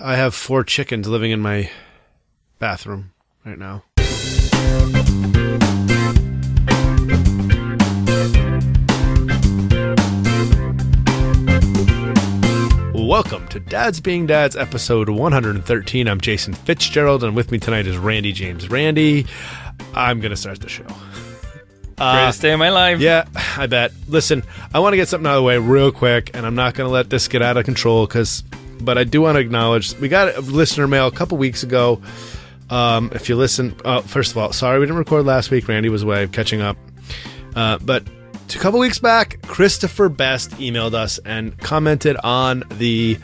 I have four chickens living in my bathroom right now. Welcome to Dads Being Dads, episode 113. I'm Jason Fitzgerald, and with me tonight is Randy James. Randy, I'm going to start the show. Greatest day of my life. Yeah, I bet. Listen, I want to get something out of the way real quick, and I'm not going to let this get out of control because, but I do want to acknowledge we got a listener mail a couple weeks ago. Um, if you listen, uh, first of all, sorry we didn't record last week. Randy was away, catching up. Uh, but a couple weeks back, Christopher Best emailed us and commented on the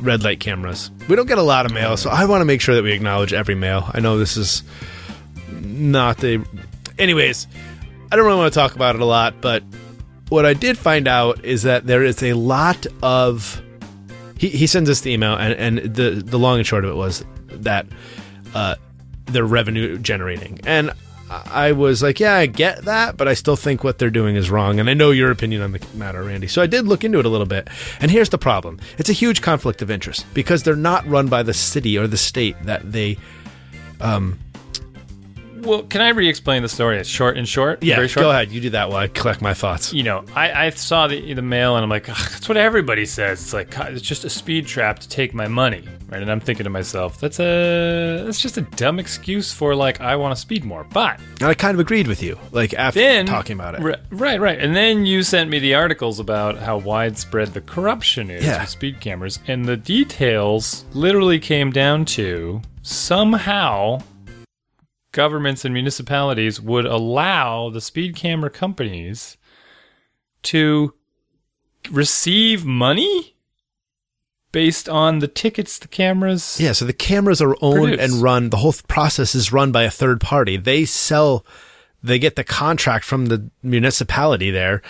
red light cameras. We don't get a lot of mail, so I want to make sure that we acknowledge every mail. I know this is not the. Anyways, I don't really want to talk about it a lot, but what I did find out is that there is a lot of. He, he sends us the email, and, and the the long and short of it was that uh, they're revenue generating, and I was like, yeah, I get that, but I still think what they're doing is wrong. And I know your opinion on the matter, Randy. So I did look into it a little bit. And here's the problem it's a huge conflict of interest because they're not run by the city or the state that they. Well, can I re-explain the story? It's short and short. Yeah, very short. go ahead. You do that while I collect my thoughts. You know, I, I saw the the mail and I'm like, that's what everybody says. It's like God, it's just a speed trap to take my money, right? And I'm thinking to myself, that's a that's just a dumb excuse for like I want to speed more. But And I kind of agreed with you, like after then talking about it. Ri- right, right. And then you sent me the articles about how widespread the corruption is Yeah. with speed cameras, and the details literally came down to somehow governments and municipalities would allow the speed camera companies to receive money based on the tickets the cameras Yeah, so the cameras are owned Produce. and run. The whole process is run by a third party. They sell, they get the contract from the municipality there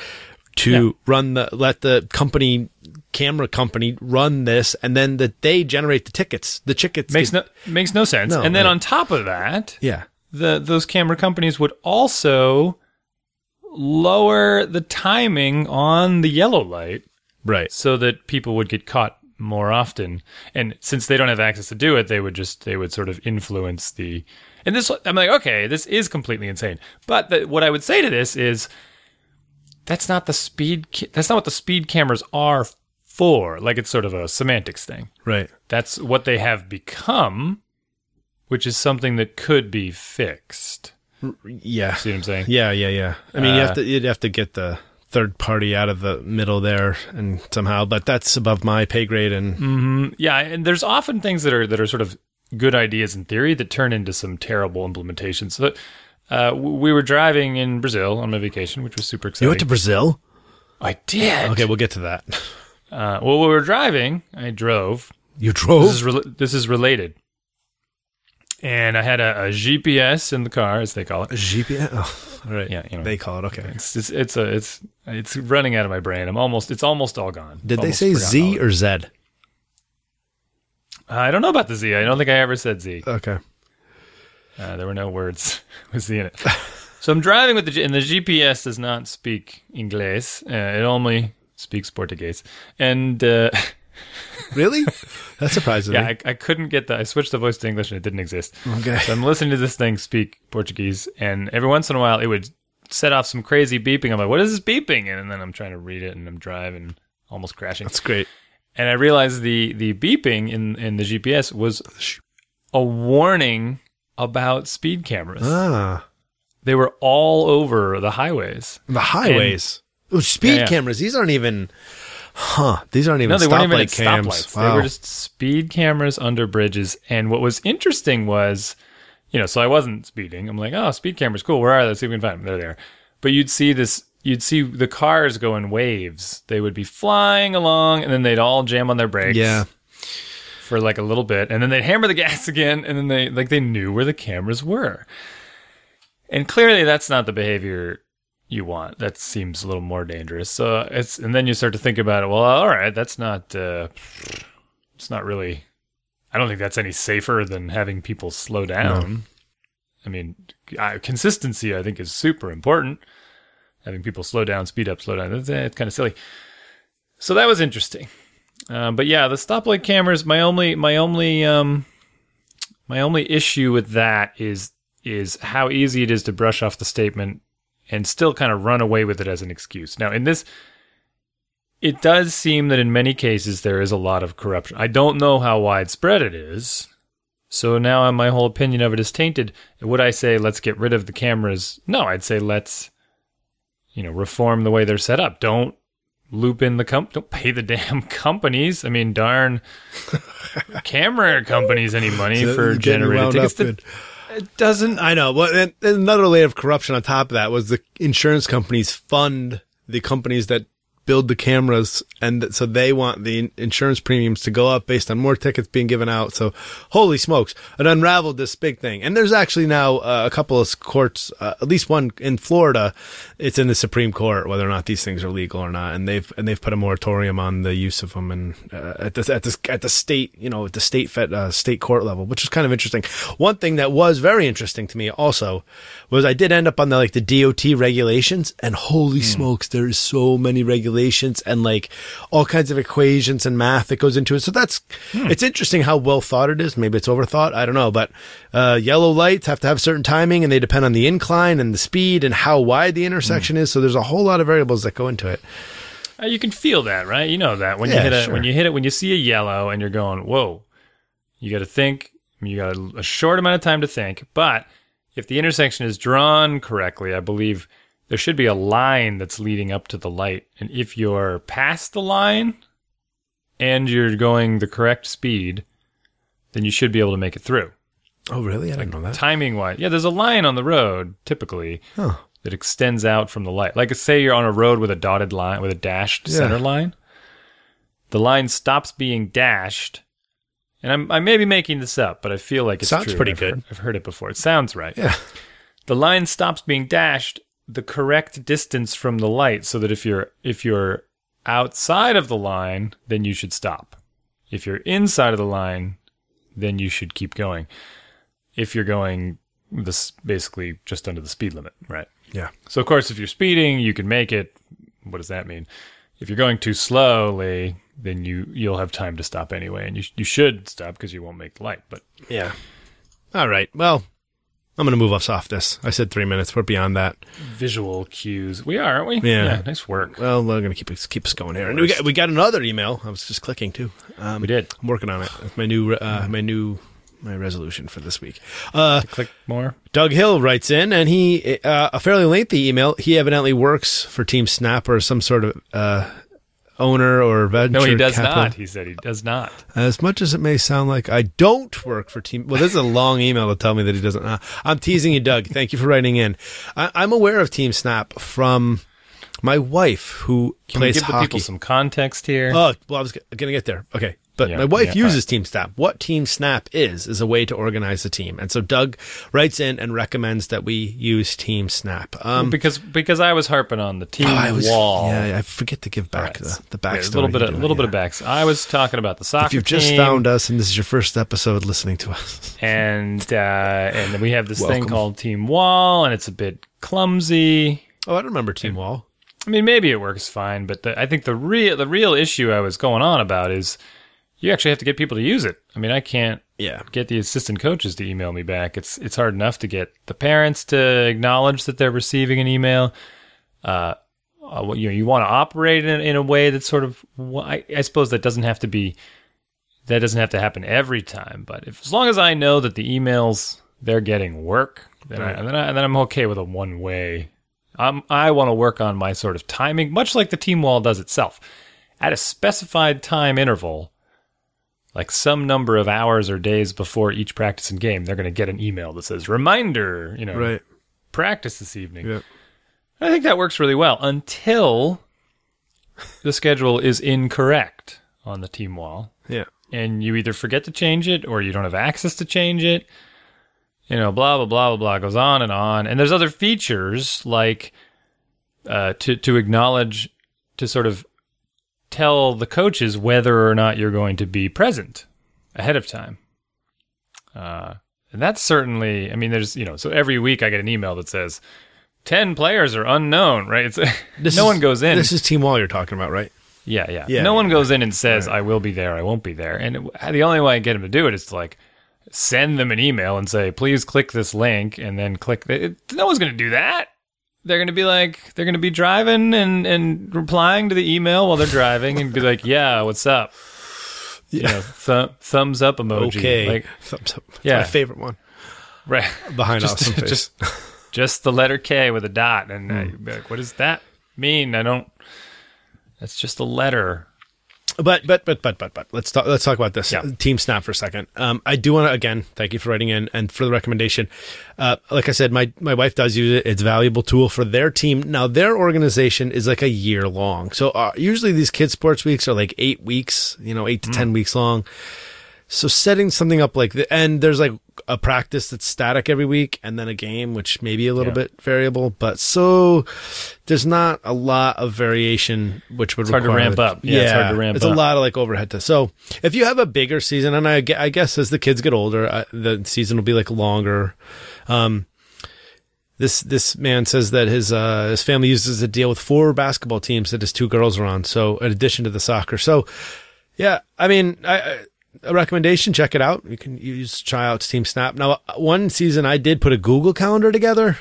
to Yeah. run the, let the company, camera company run this, and then that they generate the tickets. The tickets makes get- no makes no sense. No, and then right. on top of that, yeah, the those camera companies would also lower the timing on the yellow light right. so that people would get caught more often. And since they don't have access to do it, they would just they would sort of influence the. And this, I'm like, okay, this is completely insane. But the, what I would say to this is, that's not the speed. ca- That's not what the speed cameras are for. Like it's sort of a semantics thing. Right. That's what they have become, which is something that could be fixed. Yeah. See what I'm saying? Yeah, yeah, yeah. I mean, you have Uh, to you'd have to get the third party out of the middle there and somehow, but that's above my pay grade and Yeah, and there's often things that are that are sort of good ideas in theory that turn into some terrible implementations. So, uh, we were driving in Brazil on my vacation, which was super exciting. you went to Brazil? I did. Okay, we'll get to that. Uh, well, we were driving. I drove. You This drove? is rel this is related. And I had a, a GPS in the car, as they call it. A GPS? Oh, all right. Yeah, you know. They call it, okay. It's it's, it's a it's it's running out of my brain. I'm almost it's almost all gone. Did they say Z or Z? it. I don't know about the Z. I don't think I ever said Z. Okay. Uh, there were no words with Z in it. so I'm driving with the G- and the GPS does not speak English. Uh, it only speaks Portuguese. And uh, Really? That surprises yeah, me. I, I couldn't get the. I switched the voice to English and it didn't exist. Okay. So I'm listening to this thing speak Portuguese, and every once in a while it would set off some crazy beeping. I'm like, "What is this beeping?" And then I'm trying to read it, and I'm driving, almost crashing. That's great. And I realized the the beeping in in the GPS was a warning about speed cameras. Ah. They were all over the highways. The highways. oh, speed Yeah, yeah. cameras. These aren't even. Huh. These aren't even No, they weren't even at cams. stoplights. Wow. They were just speed cameras under bridges. And what was interesting was, you know, so I wasn't speeding. I'm like, oh, speed cameras, cool. Where are they? Let's see if we can find them. They're there. But you'd see this. You'd see the cars go in waves. They would be flying along, and then they'd all jam on their brakes. Yeah. for like a little bit, and then they'd hammer the gas again, and then they like they knew where the cameras were. And clearly, that's not the behavior you want. That seems a little more dangerous. So it's and then you start to think about it. Well, all right, that's not. Uh, it's not really. I don't think that's any safer than having people slow down. I mean, uh, consistency I think is super important. Having people slow down, speed up, slow down. Eh, it's kind of silly. So that was interesting. Uh, but yeah, the stoplight cameras. My only, my only, um, my only issue with that is is how easy it is to brush off the statement and still kind of run away with it as an excuse. Now, in this, it does seem that in many cases there is a lot of corruption. I don't know how widespread it is. So now my whole opinion of it is tainted. Would I say let's get rid of the cameras? No, I'd say let's, you know, reform the way they're set up. Don't loop in the comp. Don't pay the damn companies. I mean, darn camera companies any money So for generated tickets. up That- in- It doesn't. I know. Well, another layer of corruption on top of that was the insurance companies fund the companies that build the cameras, and so they want the insurance premiums to go up based on more tickets being given out. So, holy smokes, it unraveled this big thing. And there's actually now uh, a couple of courts, uh, at least one in Florida. It's in the Supreme Court whether or not these things are legal or not, and they've and they've put a moratorium on the use of them and uh, at the at the at the state you know at the state fed, uh, state court level, which is kind of interesting. One thing that was very interesting to me also was I did end up on the like the DOT regulations, and holy smokes, there's so many regulations and like all kinds of equations and math that goes into it. So that's it's interesting how well thought it is. Maybe it's overthought. I don't know, but uh, yellow lights have to have certain timing, and they depend on the incline and the speed and how wide the intersection is. So there's a whole lot of variables that go into it. Uh, You can feel that, right? You know that when you hit a sure. when you hit it when you see a yellow and you're going, "Whoa!" You got to think. You got a short amount of time to think. But if the intersection is drawn correctly, I believe there should be a line that's leading up to the light. And if you're past the line and you're going the correct speed, then you should be able to make it through. Oh, really? I didn't know that. Timing wise, yeah, there's a line on the road typically Huh. that extends out from the light. Like say you're on a road with a dotted line with a dashed Yeah. center line. The line stops being dashed, and I'm I may be making this up, but I feel like it's Sounds true. pretty I've good. Heard, I've heard it before. It sounds right. Yeah. The line stops being dashed the correct distance from the light, so that if you're if you're outside of the line, then you should stop. If you're inside of the line, then you should keep going. If you're going this basically just under the speed limit, right? Yeah. So of course, if you're speeding, you can make it. What does that mean? If you're going too slowly, then you you'll have time to stop anyway, and you you should stop because you won't make the light. But Yeah. All right. Well, I'm going to move us off this. I said three minutes. We're beyond that. visual cues, we are, aren't we? Yeah. nice work. Well, we're going to keep us keep us going here. And we got we got another email. I was just clicking too. Um, We did I'm working on it. My new uh, my new my resolution for this week. Uh, click more. Doug Hill writes in, and he uh, a fairly lengthy email. He evidently works for Team Snap or some sort of uh, owner or venture. No, he does capital. not. He said he does not. As much as it may sound like I don't work for Team, well, this is a long email to tell me that he doesn't. Uh, I'm teasing you, Doug. Thank you for writing in. I, I'm aware of Team Snap from my wife who Can plays give the hockey. people some context here? Oh, well, I was going to get there. Okay. But Yeah, my wife yeah, uses Team Snap. What Team Snap is, is a way to organize the team. And so Doug writes in and recommends that we use Team Snap. Um, because because I was harping on the team oh, I was, wall. yeah, I forget to give back Right. the, the Yeah, backstory. a little bit, You of, do a it, little bit of backs. I was talking about the soccer If you've just team, found us and this is your first episode listening to us, and uh, and then we have this thing called Team Wall, and it's a bit clumsy. oh, I don't remember Team Wall. I mean, maybe it works fine, but the, I think the real the real issue I was going on about is you actually have to get people to use it. I mean, I can't Yeah. get the assistant coaches to email me back. It's it's hard enough to get the parents to acknowledge that they're receiving an email. Uh, uh, you know, you want to operate in, in a way that's sort of. I, I suppose that doesn't have to be. That doesn't have to happen every time, but if, as long as I know that the emails they're getting work, then I, then, I, then I'm okay with a one way. Um, I want to work on my sort of timing, much like the team wall does itself, at a specified time interval like some number of hours or days before each practice and game, they're going to get an email that says reminder, you know, Right. practice this evening. Yeah. I think that works really well until the schedule is incorrect on the team wall Yeah. and you either forget to change it or you don't have access to change it. You know, blah blah blah blah blah goes on and on. And there's other features like uh, to to acknowledge to sort of tell the coaches whether or not you're going to be present ahead of time. Uh, and that's certainly, I mean, there's you know, so every week I get an email that says ten players are unknown, right? It's This no is- one goes in. This is Team Wall you're talking about, right? Yeah, yeah. Yeah, no one yeah, goes in and says, I will be there, I won't be there. And it, the only way I get them to do it is to like send them an email and say, please click this link and then click. The, it, no one's going to do that. They're going to be like, they're to be driving and, and replying to the email while they're driving and be like, yeah, what's up? You know, th- thumbs up emoji. Okay. Like, Thumbs up. That's Yeah. my favorite one. right. Behind Just- awesome face. just- Just the letter K with a dot. And hmm. be like, what does that mean? I don't. That's just a letter. But but but but but but let's talk let's talk about this Yeah. team snap for a second. Um, I do want to again thank you for writing in and for the recommendation. Uh, like I said, my my wife does use it. It's a valuable tool for their team. Now their organization is like a year long. So uh, usually these kids sports weeks are like eight weeks, you know, eight to ten weeks long. So setting something up like the and there's like a practice that's static every week and then a game which may be a little Yeah. bit variable, but so there's not a lot of variation which would It's hard to ramp up. Yeah, it's hard to ramp it's up. a lot of like overhead to so if you have a bigger season and I, I guess as the kids get older uh, the season will be like longer um this this man says that his uh his family uses a deal with four basketball teams that his two girls are on so in addition to the soccer so yeah i mean I, I a recommendation check it out. You can use try out team snap. Now one season i did put a google calendar together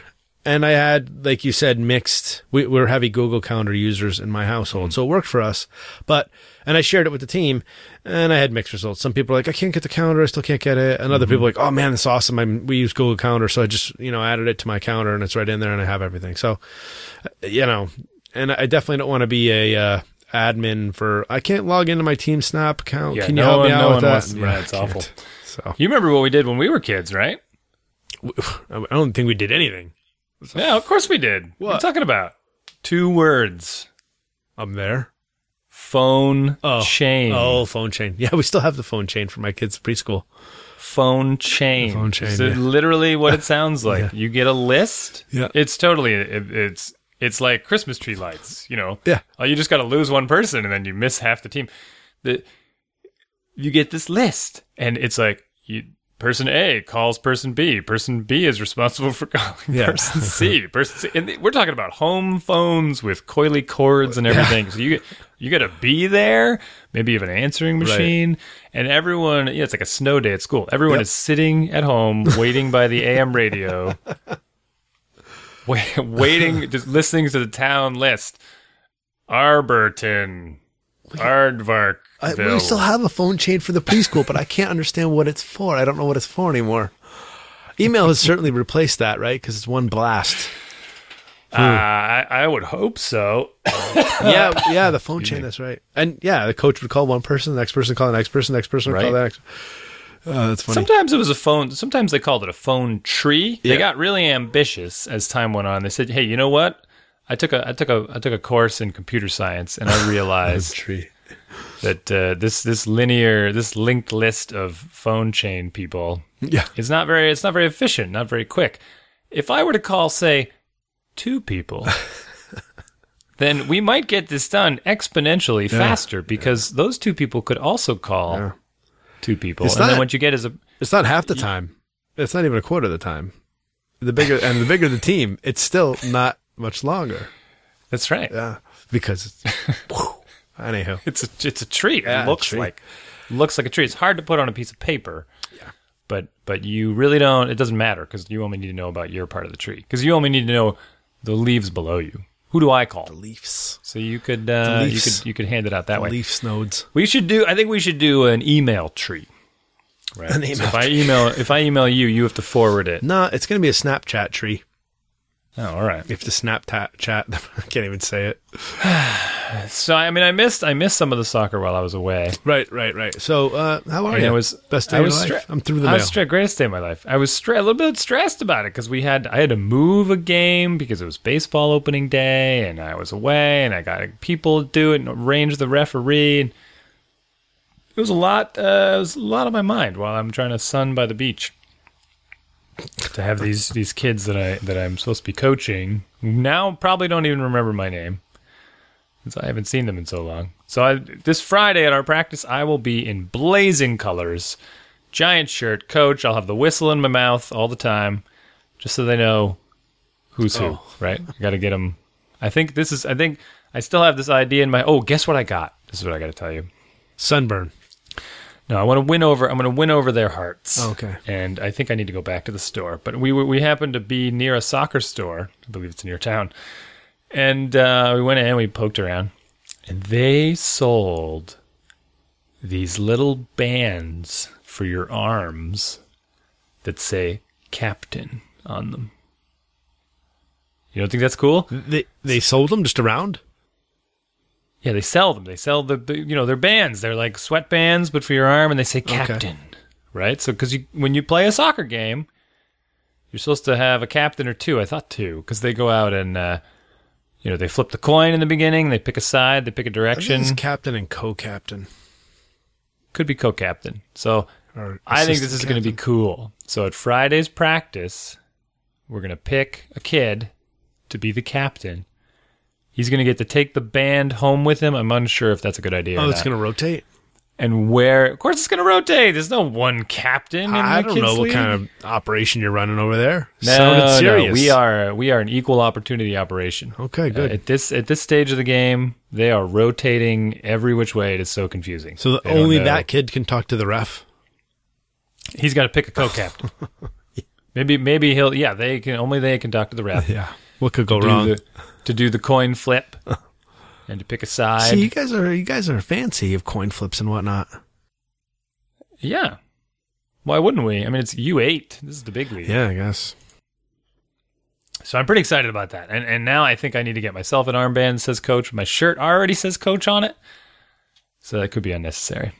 and i had like you said mixed we, we're heavy google calendar users in my household so it worked for us. But and i shared it with the team and i had mixed results. Some people are like i can't get the calendar i still can't get it. And other people are like oh man that's awesome. I'm, we use google calendar so i just you know added it to my calendar and it's right in there and i have everything. So uh, you know and i definitely don't want to be a uh, admin for i can't log into my team snap account Yeah, can you no help me out no with that wants- yeah, it's awful. so You remember what we did when we were kids, right? i don't think we did anything Yeah, of course we did. What, are you talking about? Two words. i'm there Phone Oh. chain. oh phone chain yeah we still have the phone chain for my kids preschool Phone chain. Phone chain, Is it yeah. literally what it sounds like? You get a list. Yeah. It's totally it, it's it's like Christmas tree lights, you know. Yeah. Oh, you just got to lose one person and then you miss half the team. The you get this list and it's like you person A calls person B. Person B is responsible for calling Yeah. person C. Person C. And we're talking about home phones with coily cords and everything. So you get you got to be there. Maybe you have an answering machine, and everyone. Yeah, it's like a snow day at school. Everyone Yep. is sitting at home waiting by the AM radio, waiting, just listening to the town list. Arborton, Aardvark. I, we still have a phone chain for the preschool, but I can't understand what it's for. I don't know what it's for anymore. Email has certainly replaced that, right? Because it's one blast. Uh, I, I would hope so. yeah, yeah, the phone chain. That's right. And yeah, the coach would call one person, the next person call the next person, the next person would call the next. Oh, that's funny. Sometimes it was a phone. Sometimes they called it a phone tree. They Yeah. got really ambitious as time went on. They said, "Hey, you know what? I took a I took a I took a course in computer science, and I realized that uh, this this linear this linked list of phone chain people Yeah. is not very it's not very efficient, not very quick. If I were to call, say, two people." Then we might get this done exponentially faster because those two people could also call Yeah. Two people, It's and then not- what you get is a It's not half the time. It's not even a quarter of the time. The bigger and the bigger the team, it's still not much longer. that's right. Yeah, because it's. whew. Anyhow, It's a it's a tree. Yeah, it looks like looks like a tree. It's hard to put on a piece of paper. Yeah. But but you really don't. It doesn't matter because you only need to know about your part of the tree. Because you only need to know the leaves below you. Who do I call? Leafs, So you could uh, you could you could hand it out that way. Leafs nodes. We should do. I think we should do an email tree. Right. An So if I email if I email you, you have to forward it. No, it's going to be a Snapchat tree. Oh, all right. If the Snapchat chat, I can't even say it. So I mean, I missed I missed some of the soccer while I was away. Right, right, right. So, uh, how are And you? it was best day I of was life. I'm through the I mail. was greatest day of my life. I was a little bit stressed about it because we had I had to move a game because it was baseball opening day and I was away and I got people to do it and arrange the referee. And it was a lot. Uh, it was a lot on my mind while I'm trying to sun by the beach. To have these these kids that I that I'm supposed to be coaching now probably don't even remember my name I haven't seen them in so long. So I, this Friday at our practice, I will be in blazing colors, giant shirt, coach. I'll have the whistle in my mouth all the time, just so they know who's who. Oh. Right? I got to get them. I think this is. I think. I still have this idea in my. Oh, guess what I got? This is what I got to tell you. Sunburn. No, I want to win over. I'm going to win over their hearts. Oh, okay. And I think I need to go back to the store. But we we happened to be near a soccer store. I believe it's in your town. And uh, we went in. and We poked around, and they sold these little bands for your arms that say "Captain" on them. You don't think that's cool? They they sold them just around. Yeah, they sell them. They sell the, the you know they're bands. They're like sweatbands, but for your arm, and they say captain, right? So because you when you play a soccer game, you're supposed to have a captain or two. I thought two because they go out and uh, you know they flip the coin in the beginning. They pick a side. They pick a direction. it's captain and co-captain. Could be co-captain. So I think this is going to be cool. So at Friday's practice, we're going to pick a kid to be the captain. He's going to get to take the band home with him. I'm unsure if that's a good idea. Oh, or it's going to rotate. And where of course it's going to rotate there's no one captain in I the don't kids know what league. kind of operation you're running over there. no, no, we are we are an equal opportunity operation Okay, Uh, good. at this at this stage of the game they are rotating every which way it is so confusing so the, only that kid can talk to the ref. he's got to pick a co-captain maybe maybe he'll yeah they can only they can talk to the ref Yeah. What could go wrong? the, to do the coin flip and to pick a side See, you guys are you guys are fancy of coin flips and whatnot. yeah why wouldn't we i mean it's u8 this is the big league Yeah, I guess. So I'm pretty excited about that. And and now I think I need to get myself an armband says coach. My shirt already says coach on it. So that could be unnecessary.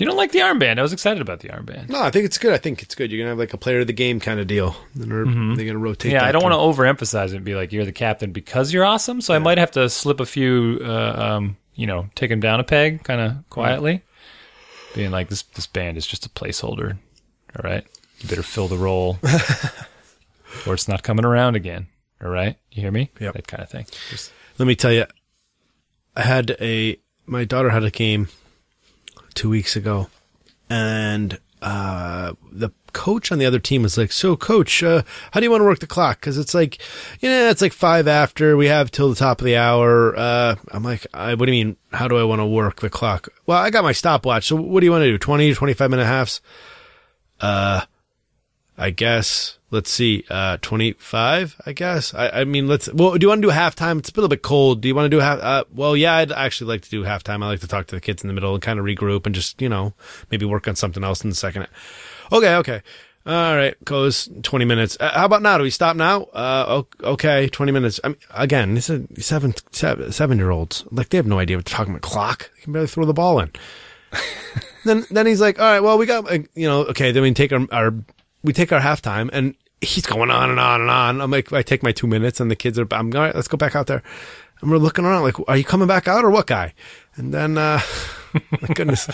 You don't like the armband. I was excited about the armband. No, I think it's good. I think it's good. You're gonna have like a player of the game kind of deal. They're, they're gonna rotate. Mm-hmm. Yeah, I don't want to overemphasize it and be like you're the captain because you're awesome. So I might have to slip a few uh, um, you know, take him down a peg kind of quietly. Being like this this band is just a placeholder. All right. You better fill the role. or it's not coming around again. All right? You hear me? Yep. That kind of thing. Just- Let me tell you, I had a my daughter had a game two weeks ago, and uh, the coach on the other team was like, "So, coach, uh, how do you want to work the clock? Because it's like, you know, it's like five after. We have till the top of the hour." Uh, I'm like, I, "What do you mean? How do I want to work the clock?" Well, I got my stopwatch. So, what do you want to do? 20 to 25 minute halves? Uh, I guess. Let's see, uh, 25, I guess. I, I mean, let's, well, do you want to do halftime? It's a little bit cold. Do you want to do half, uh, well, yeah, I'd actually like to do halftime. I like to talk to the kids in the middle and kind of regroup and just, you know, maybe work on something else in the second. Okay, okay. All right, goes 20 minutes. Uh, how about now? Do we stop now? Uh, okay, 20 minutes. I mean, again, these are seven, seven, seven year olds. Like, they have no idea what they're talking about. Clock. They can barely throw the ball in then then he's like, all right, well, we got, uh, you know, okay, then we take our, our we take our halftime, and he's going on and on and on. I'm like, I take my two minutes, and the kids are, I'm all right, let's go back out there, and we're looking around like, are you coming back out or what guy? And then, uh, my goodness,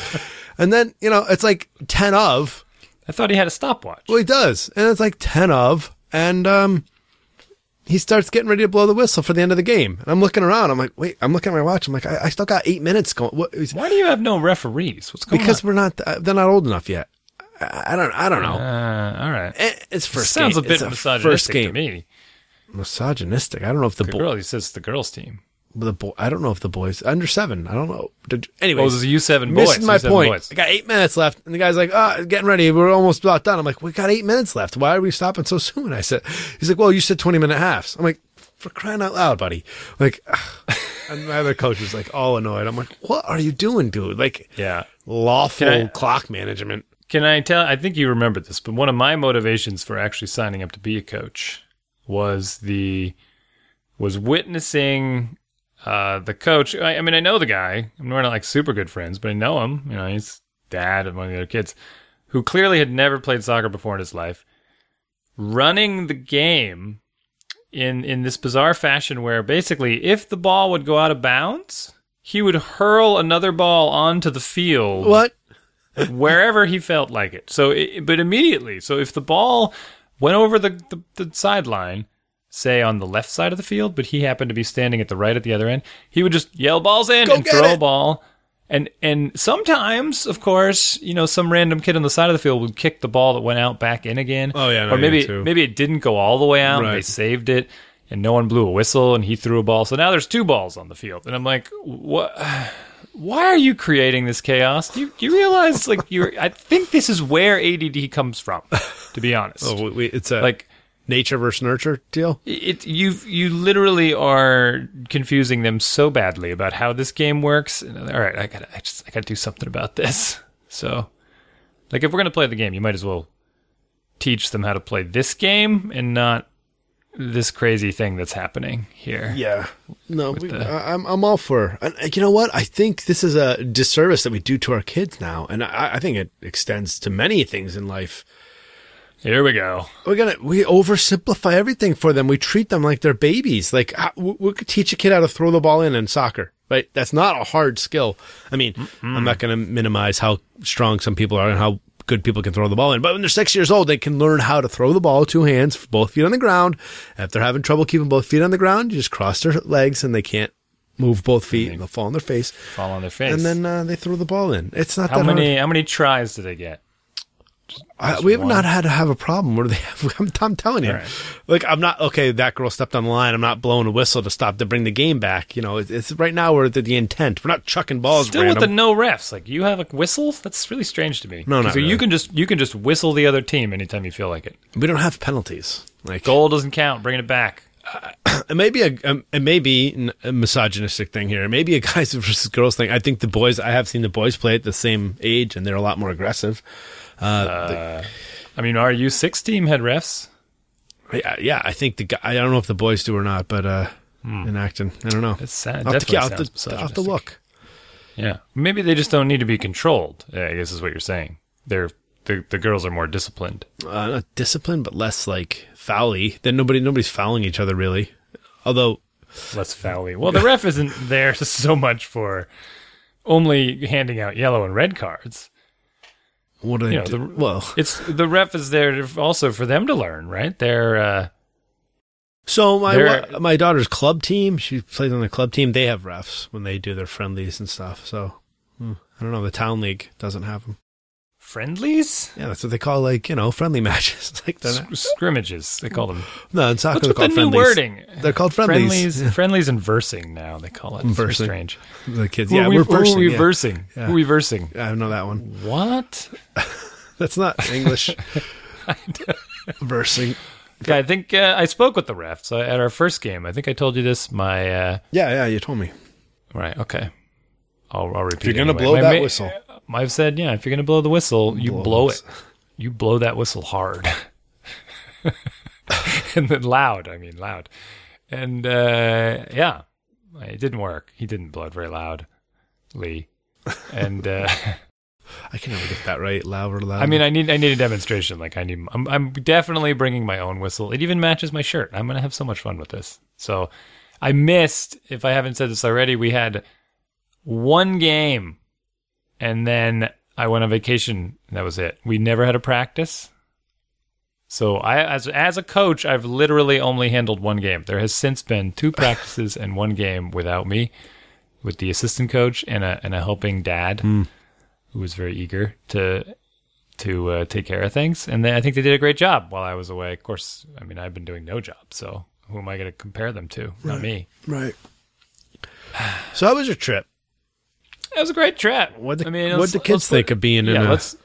and then you know, it's like ten of. I thought he had a stopwatch. Well, he does, and it's like ten of, and um, he starts getting ready to blow the whistle for the end of the game. And I'm looking around. I'm like, wait, I'm looking at my watch. I'm like, I, I still got eight minutes going. What? Why do you have no referees? What's going because on? Because we're not uh, they're not old enough yet. I, don't I don't know. Uh, all right. Eh, It's first Sounds game. a bit It's misogynistic first game. to me. Misogynistic. I don't know if the, The boy, girl, he says it's the girls' team. the boy. I don't know if the boys under seven. I don't know. Did, anyway, Oh, this is U seven boys. missing my U7 point. boys. I got eight minutes left, and the guy's like, "Ah, getting ready. We're almost about done." I'm like, "We got eight minutes left. Why are we stopping so soon?" I said, "He's like, well, you said twenty minute halves." I'm like, "For crying out loud, buddy!" Like, and my other coach was like, all annoyed. I'm like, "What are you doing, dude? Like, Yeah. lawful I- clock management." Can I tell? I think you remember this, but one of my motivations for actually signing up to be a coach was the was witnessing uh, the coach. I, I mean, I know the guy. I'm not like super good friends, but I know him. You know, he's dad of one of the other kids who clearly had never played soccer before in his life, running the game in in this bizarre fashion where basically, if the ball would go out of bounds, he would hurl another ball onto the field What? Wherever he felt like it. So, it, but immediately. So, if the ball went over the, the, the sideline, say on the left side of the field, but he happened to be standing at the right at the other end, he would just yell balls in Go and throw a ball. And and sometimes, of course, you know, some random kid on the side of the field would kick the ball that went out back in again. Oh, yeah, know or maybe maybe it didn't go all the way out. and They saved it. and no one blew a whistle, and he threw a ball. So now there's two balls on the field, and I'm like, what? Why are you creating this chaos? Do you, do you realize, like, you're? I think this is where ADD comes from. To be honest, Oh, we, it's a like nature versus nurture deal. it you you literally are confusing them so badly about how this game works. And, all right, I gotta I just I got to do something about this. So, like if we're going to play the game, you might as well teach them how to play this game and not this crazy thing that's happening here. Yeah, no, we, the- I, I'm I'm all for. And uh, you know what? I think this is a disservice that we do to our kids now, and I, I think it extends to many things in life. Here we go. We're gonna we oversimplify everything for them. We treat them like they're babies. Like we we could teach a kid how to throw the ball in in soccer, right? That's not a hard skill. I mean, I'm not gonna minimize how strong some people are and how good people can throw the ball in. But when they're six years old, they can learn how to throw the ball two hands, both feet on the ground. If they're having trouble keeping both feet on the ground, you just cross their legs and they can't move both feet and they'll fall on their face. Fall on their face. And then uh, they throw the ball in. It's not how that hard. many how many tries do they get? I, we have one. not had to have a problem where they have, I'm, I'm telling you, right. like I'm not okay. That girl stepped on the line. I'm not blowing a whistle to stop to bring the game back. You know, it's, it's right now we're at the, the intent. We're not chucking balls. Still random. with the no refs. Like you have a whistle? That's really strange to me. No, no. So you can just you can just whistle the other team anytime you feel like it. we don't have penalties. Like Goal doesn't count. Bringing it back. it may be a um, it may be a misogynistic thing here. It may be a guys versus girls thing. I think the boys. I have seen the boys play at the same age, and they're a lot more aggressive. I mean, our U6 team had refs. Yeah, yeah. I think the guy. I don't know if the boys do or not, but uh, in acting, I don't know. It's sad. I'll have to, Definitely I'll have sounds to- I'll have to look. Yeah, maybe they just don't need to be controlled. I guess is what you're saying. They're the the girls are more disciplined. uh, not disciplined, but less like foully. Then nobody nobody's fouling each other really. Although less foully. Well, the ref isn't there so much for only handing out yellow and red cards. What do You know, do? the- well, It's the ref is there also for them to learn, right? They're uh, so my They're- my daughter's club team, she plays on the club team. They have refs when they do their friendlies and stuff. So hmm, I don't know. The town league doesn't have them. Friendlies, Yeah, that's what they call like you know friendly matches. like they're not, S- scrimmages. They call them. no in soccer What's they're with the called new friendlies. wording? They're called friendlies. Friendlies, friendlies, and versing now. They call it. Versing. strange. The kids, yeah, we, we're versing. we yeah. versing? Yeah. Who are we versing? I know that one. What? That's not English. versing. Yeah, I think uh, I spoke with the refs uh, at our first game. I think I told you this. My uh, Yeah, yeah. You told me. right. Okay. I'll, I'll repeat. you're gonna anyway. blow My that ma- whistle. I've said, yeah. If you're gonna blow the whistle, you Blow blow, it. You blow that whistle hard, and then loud. I mean, loud. And uh, yeah, it didn't work. He didn't blow it very loud, Lee. And uh, I can never get that right. Louder, louder. I mean, I need I need a demonstration. Like I need. I'm I'm definitely bringing my own whistle. It even matches my shirt. I'm gonna have so much fun with this. So, I missed. If I haven't said this already, we had one game, and then I went on vacation. And that was it. We never had a practice. So I, as as a coach, I've literally only handled one game. There has since been two practices and one game without me, with the assistant coach and a and a helping dad who was very eager to to uh, take care of things, and they, I think they did a great job while I was away. Of course, I mean I've been doing no job, so who am I going to compare them to? Not me. right. So how was your trip? It was a great trip. What the, I mean, what the kids think of being in yeah, a let's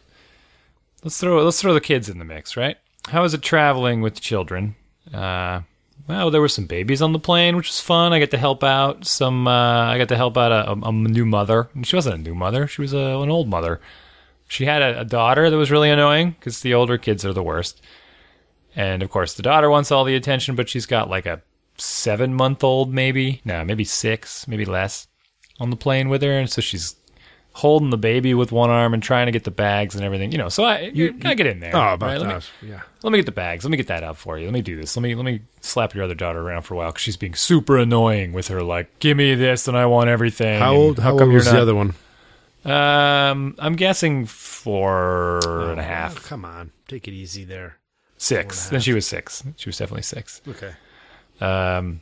let's throw let's throw the kids in the mix, right? How is it traveling with children? Uh, well, there were some babies on the plane, which was fun. I got to help out some. Uh, I got to help out a, a, a new mother. She wasn't a new mother; she was a, an old mother. She had a, a daughter that was really annoying because the older kids are the worst. And of course, the daughter wants all the attention, but she's got like a seven month old, maybe no, maybe six, maybe less, on the plane with her, and so she's holding the baby with one arm and trying to get the bags and everything. You know, so I you, I get in there. oh about right? Let me- yeah let me get the bags. Let me get that out for you. Let me do this. Let me let me slap your other daughter around for a while because she's being super annoying with her. Like, give me this and I want everything. how old how, come old you're was not- the other one Um, I'm guessing four and a Oh, come on take it easy there six. Then she was six. She was definitely six. okay Um,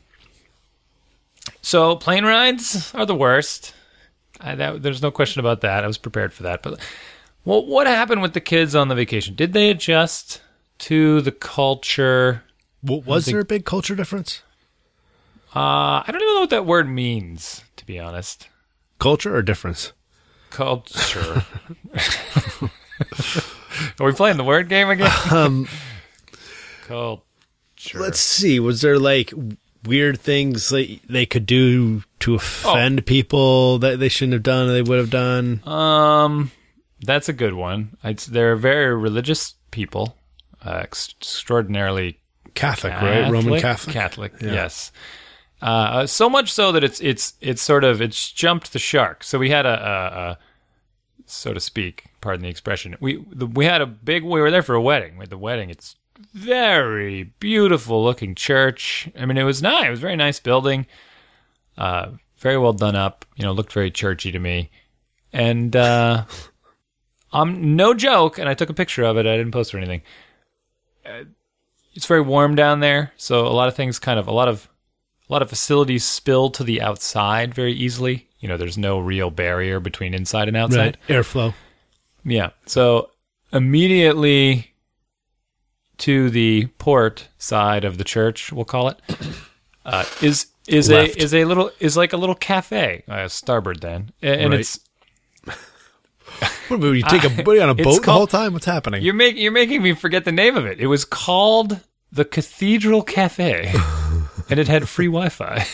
so plane rides are the worst. I, that, there's no question about that. I was prepared for that. But well, what happened with the kids on the vacation? Did they adjust to the culture? was think- there a big culture difference Uh, I don't even know what that word means, to be honest. Culture or difference? Culture. Are we playing the word game again? Um, Culture. let's see. Was there like weird things they they could do to offend people that they shouldn't have done or they would have done? Um, that's a good one. They're very religious people, uh, ex- extraordinarily Catholic, right? Roman Catholic. Catholic, yes. Uh, so much so that it's it's it's sort of it's jumped the shark. So we had a, a, a so to speak, pardon the expression. We the, we had a big. We were there for a wedding. With the wedding, it's very beautiful looking church. I mean, it was nice. It was a very nice building. Uh, very well done up. You know, looked very churchy to me. And uh, I'm no joke. And I took a picture of it. I didn't post or anything. Uh, it's very warm down there, so a lot of things kind of a lot of a lot of facilities spill to the outside very easily. You know, there's no real barrier between inside and outside. Right. Airflow. Yeah. So immediately to the port side of the church, we'll call it, uh, is is Left. a is a little is like a little cafe, uh, starboard then, and Right. it's What about you take a you on a boat the whole time? What's happening? you're making you're making me forget the name of it. It was called the Cathedral Cafe, and it had free Wi-Fi.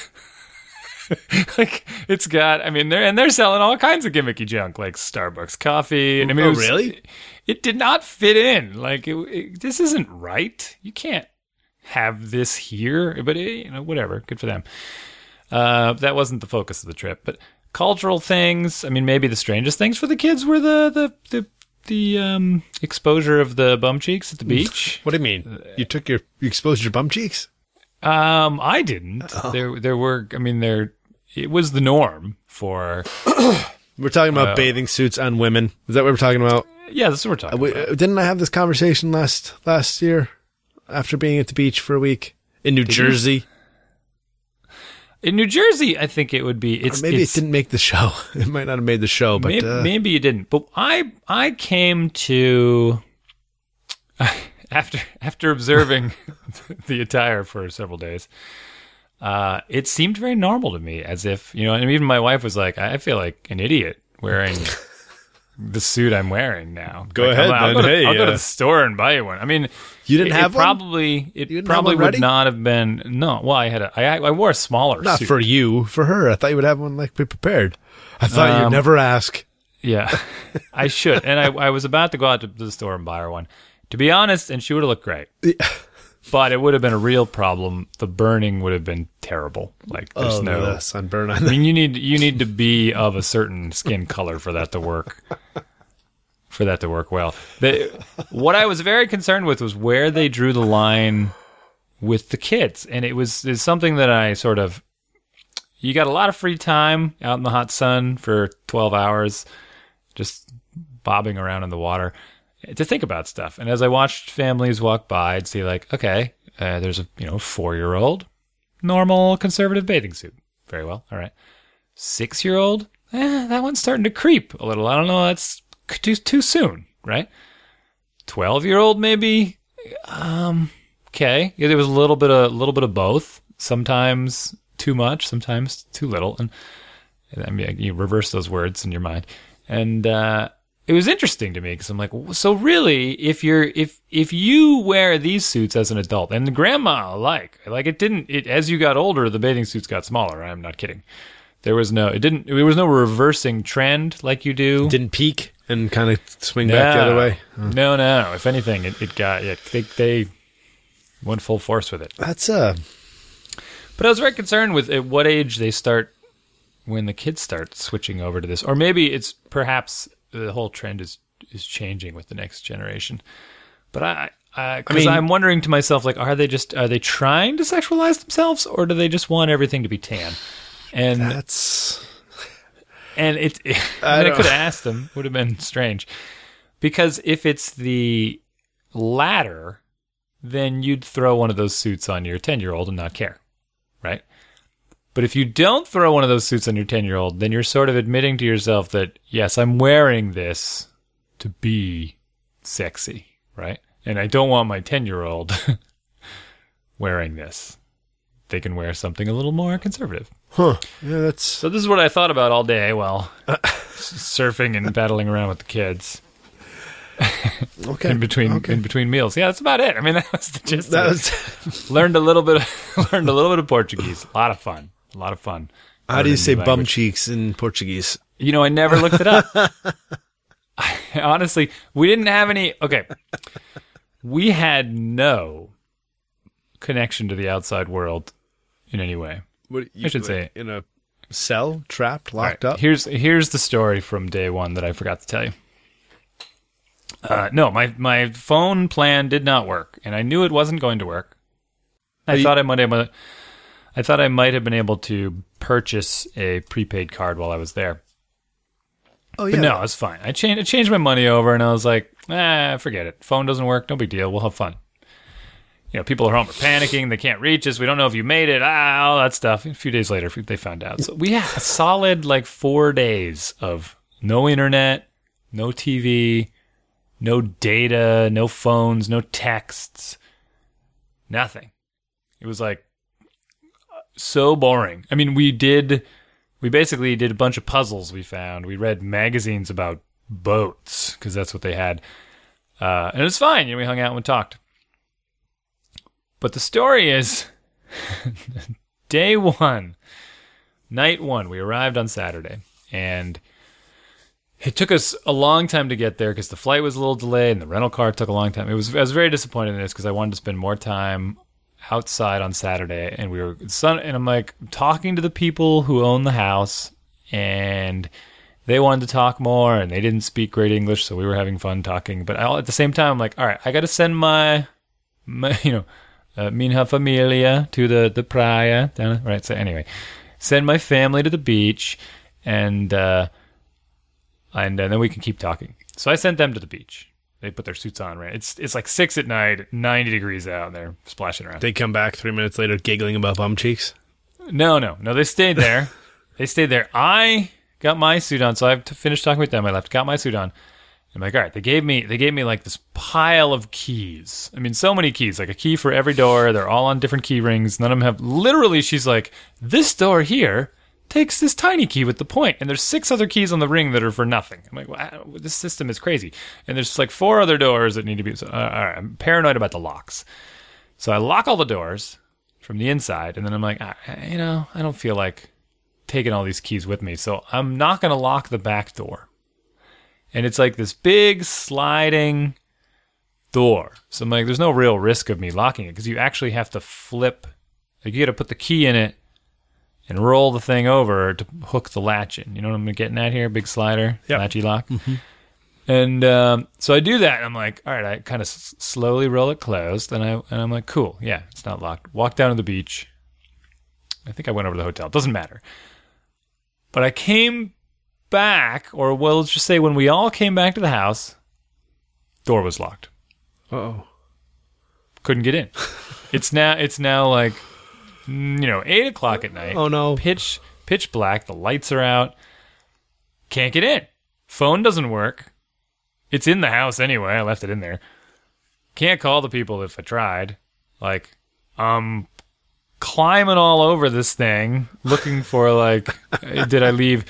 like it's got, I mean, they're and they're selling all kinds of gimmicky junk like Starbucks coffee. And I mean, Oh, it was- really? It did not fit in. Like it, it- this isn't right. You can't have this here. But eh, you know, whatever. Good for them. Uh, that wasn't the focus of the trip, but cultural things. I mean, maybe the strangest things for the kids were the the the the um, exposure of the bum cheeks at the beach. What do you mean? You took your you exposed your bum cheeks? Um, I didn't. Oh. There, there were. I mean, there. It was the norm for. We're talking about bathing suits on women. Is that what we're talking about? Yeah, that's what we're talking We, about. uh, didn't I have this conversation last last year after being at the beach for a week in New Jersey? In New Jersey, I think it would be. Or maybe it's, it didn't make the show. It might not have made the show, but maybe, uh, maybe you didn't. But I I came to after after observing the attire for several days. Uh, it seemed very normal to me, as if you know. And even my wife was like, "I feel like an idiot wearing the suit I'm wearing now." Go Like, ahead, I'll, I'll go to, Hey, I'll go to uh, the store and buy you one. I mean, You didn't it, have it one? probably it You didn't have probably would not have been no. Well, I had a, I I wore a smaller not suit. for you, for her. I thought you would have one like be prepared. I thought Um, you'd never ask. Yeah, I should. And I, I was about to go out to the store and buy her one. To be honest, and she would have looked great. But it would have been a real problem. The burning would have been terrible. Like there's oh, no. sunburn I mean, you need you need to be of a certain skin color for that to work. For that to work well. The, what I was very concerned with was where they drew the line with the kids, and it was it's something that I sort of. You got a lot of free time out in the hot sun for twelve hours, just bobbing around in the water to think about stuff. And as I watched families walk by, I'd see like, okay, uh, there's a you know four year old, normal conservative bathing suit. Very well, all right. Six year old, eh, that one's starting to creep a little. I don't know, that's too too soon, right? Twelve year old, maybe. Um, okay, yeah, there was a little bit of a little bit of both. Sometimes too much, sometimes too little, and I mean, you reverse those words in your mind, and uh, it was interesting to me because I'm like, so really, if you're if if you wear these suits as an adult, and the grandma alike, like it didn't, it as you got older, the bathing suits got smaller. I'm not kidding. There was no, it didn't, there was no reversing trend like you do. Didn't peak and kind of swing back the other way. No, no, no. If anything, it, it got it. They, they went full force with it. That's uh But I was very concerned with at what age they start when the kids start switching over to this, or maybe it's perhaps the whole trend is is changing with the next generation. But I, because mean- I'm wondering to myself, like, are they just are they trying to sexualize themselves, or do they just want everything to be tan? And that's and it, I, I mean, I could have asked them. Would have been strange. Because if it's the latter, then you'd throw one of those suits on your 10 year old and not care. Right? But if you don't throw one of those suits on your 10 year old, then you're sort of admitting to yourself that, yes, I'm wearing this to be sexy. Right? And I don't want my 10 year old wearing this they can wear something a little more conservative. Huh. Yeah, that's So this is what I thought about all day while surfing and paddling around with the kids okay. in between Okay. in between meals. Yeah, that's about it. I mean, that was the gist. That of was, learned a little bit. Of, learned a little bit of Portuguese. A lot of fun. A lot of fun. how do you say bum cheeks in Portuguese? You know, I never looked it up. I, honestly, we didn't have any. Okay, we had no connection to the outside world in any way. What you, I should say- in a cell, trapped, locked right, up. Here's here's the story from day one that I forgot to tell you. Uh, no, my my phone plan did not work, and I knew it wasn't going to work. I thought I might have, I thought I might have been able to purchase a prepaid card while I was there. Oh yeah. But no, it's fine. I changed I changed my money over, and I was like, ah, forget it. Phone doesn't work. No big deal. We'll have fun. You know, people are home are panicking. They can't reach us. We don't know if you made it. Ah, all that stuff. A few days later, they found out. So we had a solid like four days of no internet, no TV, no data, no phones, no texts, nothing. It was like so boring. I mean, we did we basically did a bunch of puzzles we found. We read magazines about boats because that's what they had. Uh, and it was fine. You know, we hung out and we talked. But the story is day one, night one, we arrived on Saturday and it took us a long time to get there because the flight was a little delayed and the rental car took a long time. It was I was very disappointed in this because I wanted to spend more time outside on Saturday and we were sun and I'm like talking to the people who own the house and they wanted to talk more and they didn't speak great English so we were having fun talking. But I, at the same time I'm like all right I got to send my, my you know uh, minha familia to the the praia right so anyway. Send my family to the beach and uh and, uh, then we can keep talking. So I sent them to the beach they put their suits on right it's it's like 6 at night 90 degrees out and they're splashing around They come back three minutes later, giggling about bum cheeks. no, no, no. They stayed there. they stayed there. I got my suit on, so I finished talking with them. I left, got my suit on. I'm like, all right. They gave me, they gave me like this pile of keys. I mean, so many keys, like a key for every door. They're all on different key rings. None of them have. Literally, she's like, this door here takes this tiny key with the point, and there's six other keys on the ring that are for nothing. I'm like, wow, this system is crazy. And there's like four other doors that need to be. So, uh, right, I'm paranoid about the locks. So I lock all the doors from the inside, and then I'm like, "Ah, you know, I don't feel like taking all these keys with me, so I'm not going to lock the back door. And it's like this big sliding door. So I'm like, there's no real risk of me locking it because you actually have to flip. Like you got to put the key in it and roll the thing over to hook the latch in. You know what I'm getting at here? Big slider, Yep. latchy lock. And um, so I do that, and I'm like, all right, I kind of s- slowly roll it closed, and I and I'm like, cool, yeah, it's not locked. Walk down to the beach. I think I went over to the hotel. Doesn't matter. But I came back, or well, let's just say when we all came back to the house, door was locked. Oh, Couldn't get in. it's now it's now like you know eight o'clock at night. oh no! pitch pitch black. The lights are out. Can't get in. Phone doesn't work. It's in the house anyway. I left it in there. Can't call the people if I tried. Like, um, climbing all over this thing, looking for like, did I leave?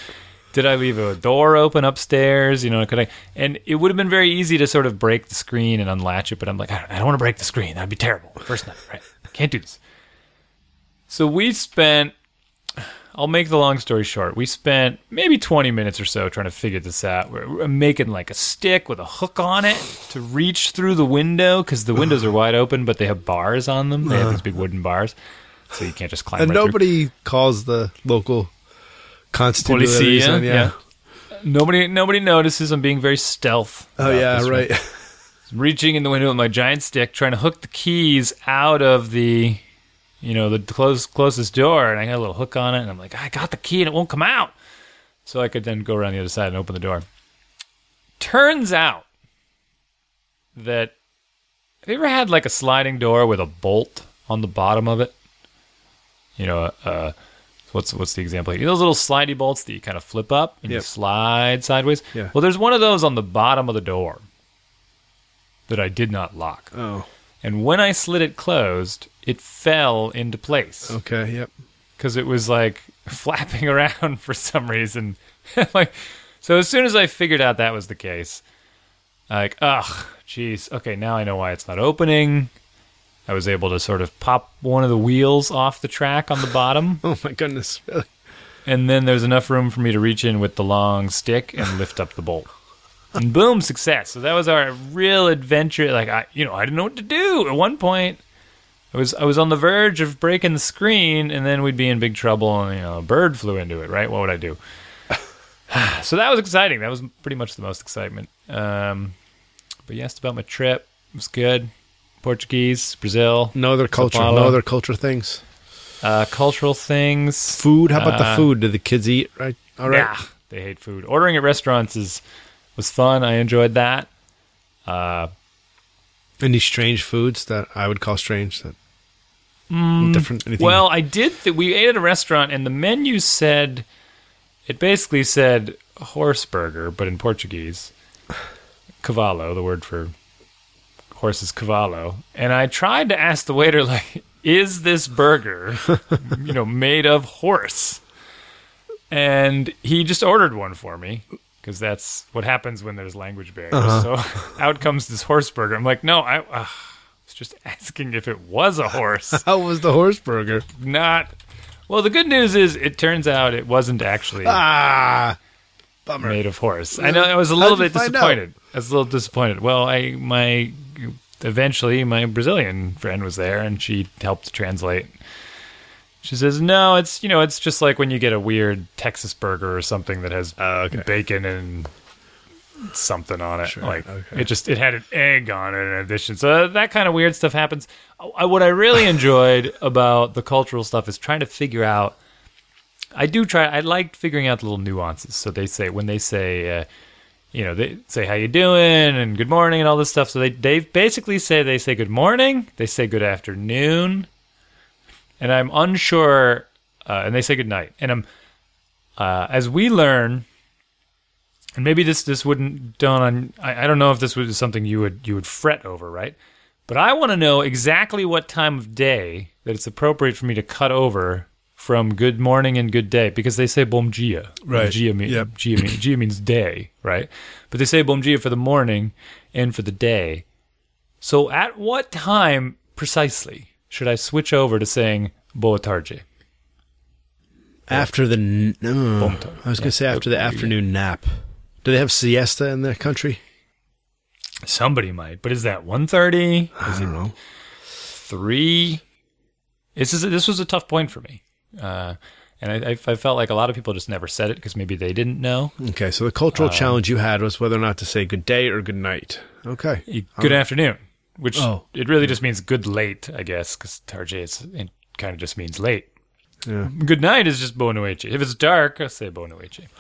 Did I leave a door open upstairs? You know, could I? And it would have been very easy to sort of break the screen and unlatch it, but I'm like, I don't, I don't want to break the screen. That'd be terrible. First night, right? Can't do this. So we spent I'll make the long story short. We spent maybe 20 minutes or so trying to figure this out. We're, we're making like a stick with a hook on it to reach through the window because the windows are wide open, but they have bars on them. They have these big wooden bars, so you can't just climb And right through. nobody calls the local. Policia, yeah. Nobody, nobody notices. I'm being very stealth. Oh about yeah, this one. right. reaching in the window with my giant stick, trying to hook the keys out of the, you know, the close, closest door. And I got a little hook on it, and I'm like, I got the key, and it won't come out. So I could then go around the other side and open the door. Turns out that have you ever had like a sliding door with a bolt on the bottom of it? You know, uh, what's what's the example? here? Those little slidey bolts that you kind of flip up and you slide sideways. Yeah. Well, there's one of those on the bottom of the door that I did not lock. Oh, And when I slid it closed, it fell into place Okay. Yep. because it was like flapping around for some reason. like, so as soon as I figured out that was the case, like, ugh, jeez, okay, now I know why it's not opening. I was able to sort of pop one of the wheels off the track on the bottom, Oh my goodness. Really? and then there's enough room for me to reach in with the long stick and lift up the bolt. And boom, success. So that was our real adventure. Like I, you know, I didn't know what to do. At one point, I was I was on the verge of breaking the screen, and then we'd be in big trouble. And you know, a bird flew into it. Right? What would I do? so that was exciting. That was pretty much the most excitement. Um, but you asked about my trip. It was good. Portuguese, Brazil, No other culture. No other culture things. uh, cultural things. Food. How about the Uh, food? Do the kids eat? Right. All right. Yeah, they hate food. Ordering at restaurants is was fun. I enjoyed that. Uh, Any strange foods that I would call strange? That different. Anything? Mm, well, I did. Th- we ate at a restaurant, and the menu said it basically said horse burger, but in Portuguese, cavalo, the word for horse is cavalo. And I tried to ask the waiter, like, "Is this burger, you know, made of horse?" And he just ordered one for me. Because that's what happens when there's language barriers. So out comes this horse burger. I'm like, no, I uh, was just asking if it was a horse how was the horse burger? not. Well, the good news is it turns out it wasn't actually Ah, bummer. made of horse. I know I was a little bit disappointed. I was a little disappointed. Well, I my eventually my Brazilian friend was there and she helped translate. She says, "No, it's you know, it's just like when you get a weird Texas burger or something that has Oh, okay. bacon and something on it. like okay. it just it had an egg on it in addition. So that kind of weird stuff happens. I, what I really enjoyed about the cultural stuff is trying to figure out. I do try. I like figuring out the little nuances. So they say when they say. Uh, you know, they say how you doing and good morning and all this stuff. So they they basically say they say good morning, they say good afternoon, and I'm unsure, uh, and they say good night. And I'm uh, as we learn, and maybe this this wouldn't dawn on. I, I don't know if this was something you would you would fret over, right? But I want to know exactly what time of day that it's appropriate for me to cut over from good morning and good day because they say bom dia. Right. Dia, mean, Yep. dia, mean, dia means day, right? But they say bom dia for the morning and for the day. So at what time precisely should I switch over to saying boa tarde? After the, n- I was going to say after the afternoon nap. Do they have siesta in their country? Somebody might, but is that 1.30? I don't know. three. This is this was a tough point for me, uh, and I, I, I felt like a lot of people just never said it because maybe they didn't know. Okay, so the cultural challenge you had was whether or not to say good day or good night. Okay. Good afternoon, which Oh. it really just means good late, I guess, because tarde is it kind of just means late. Yeah. Good night is just boa. If it's dark, I say boa.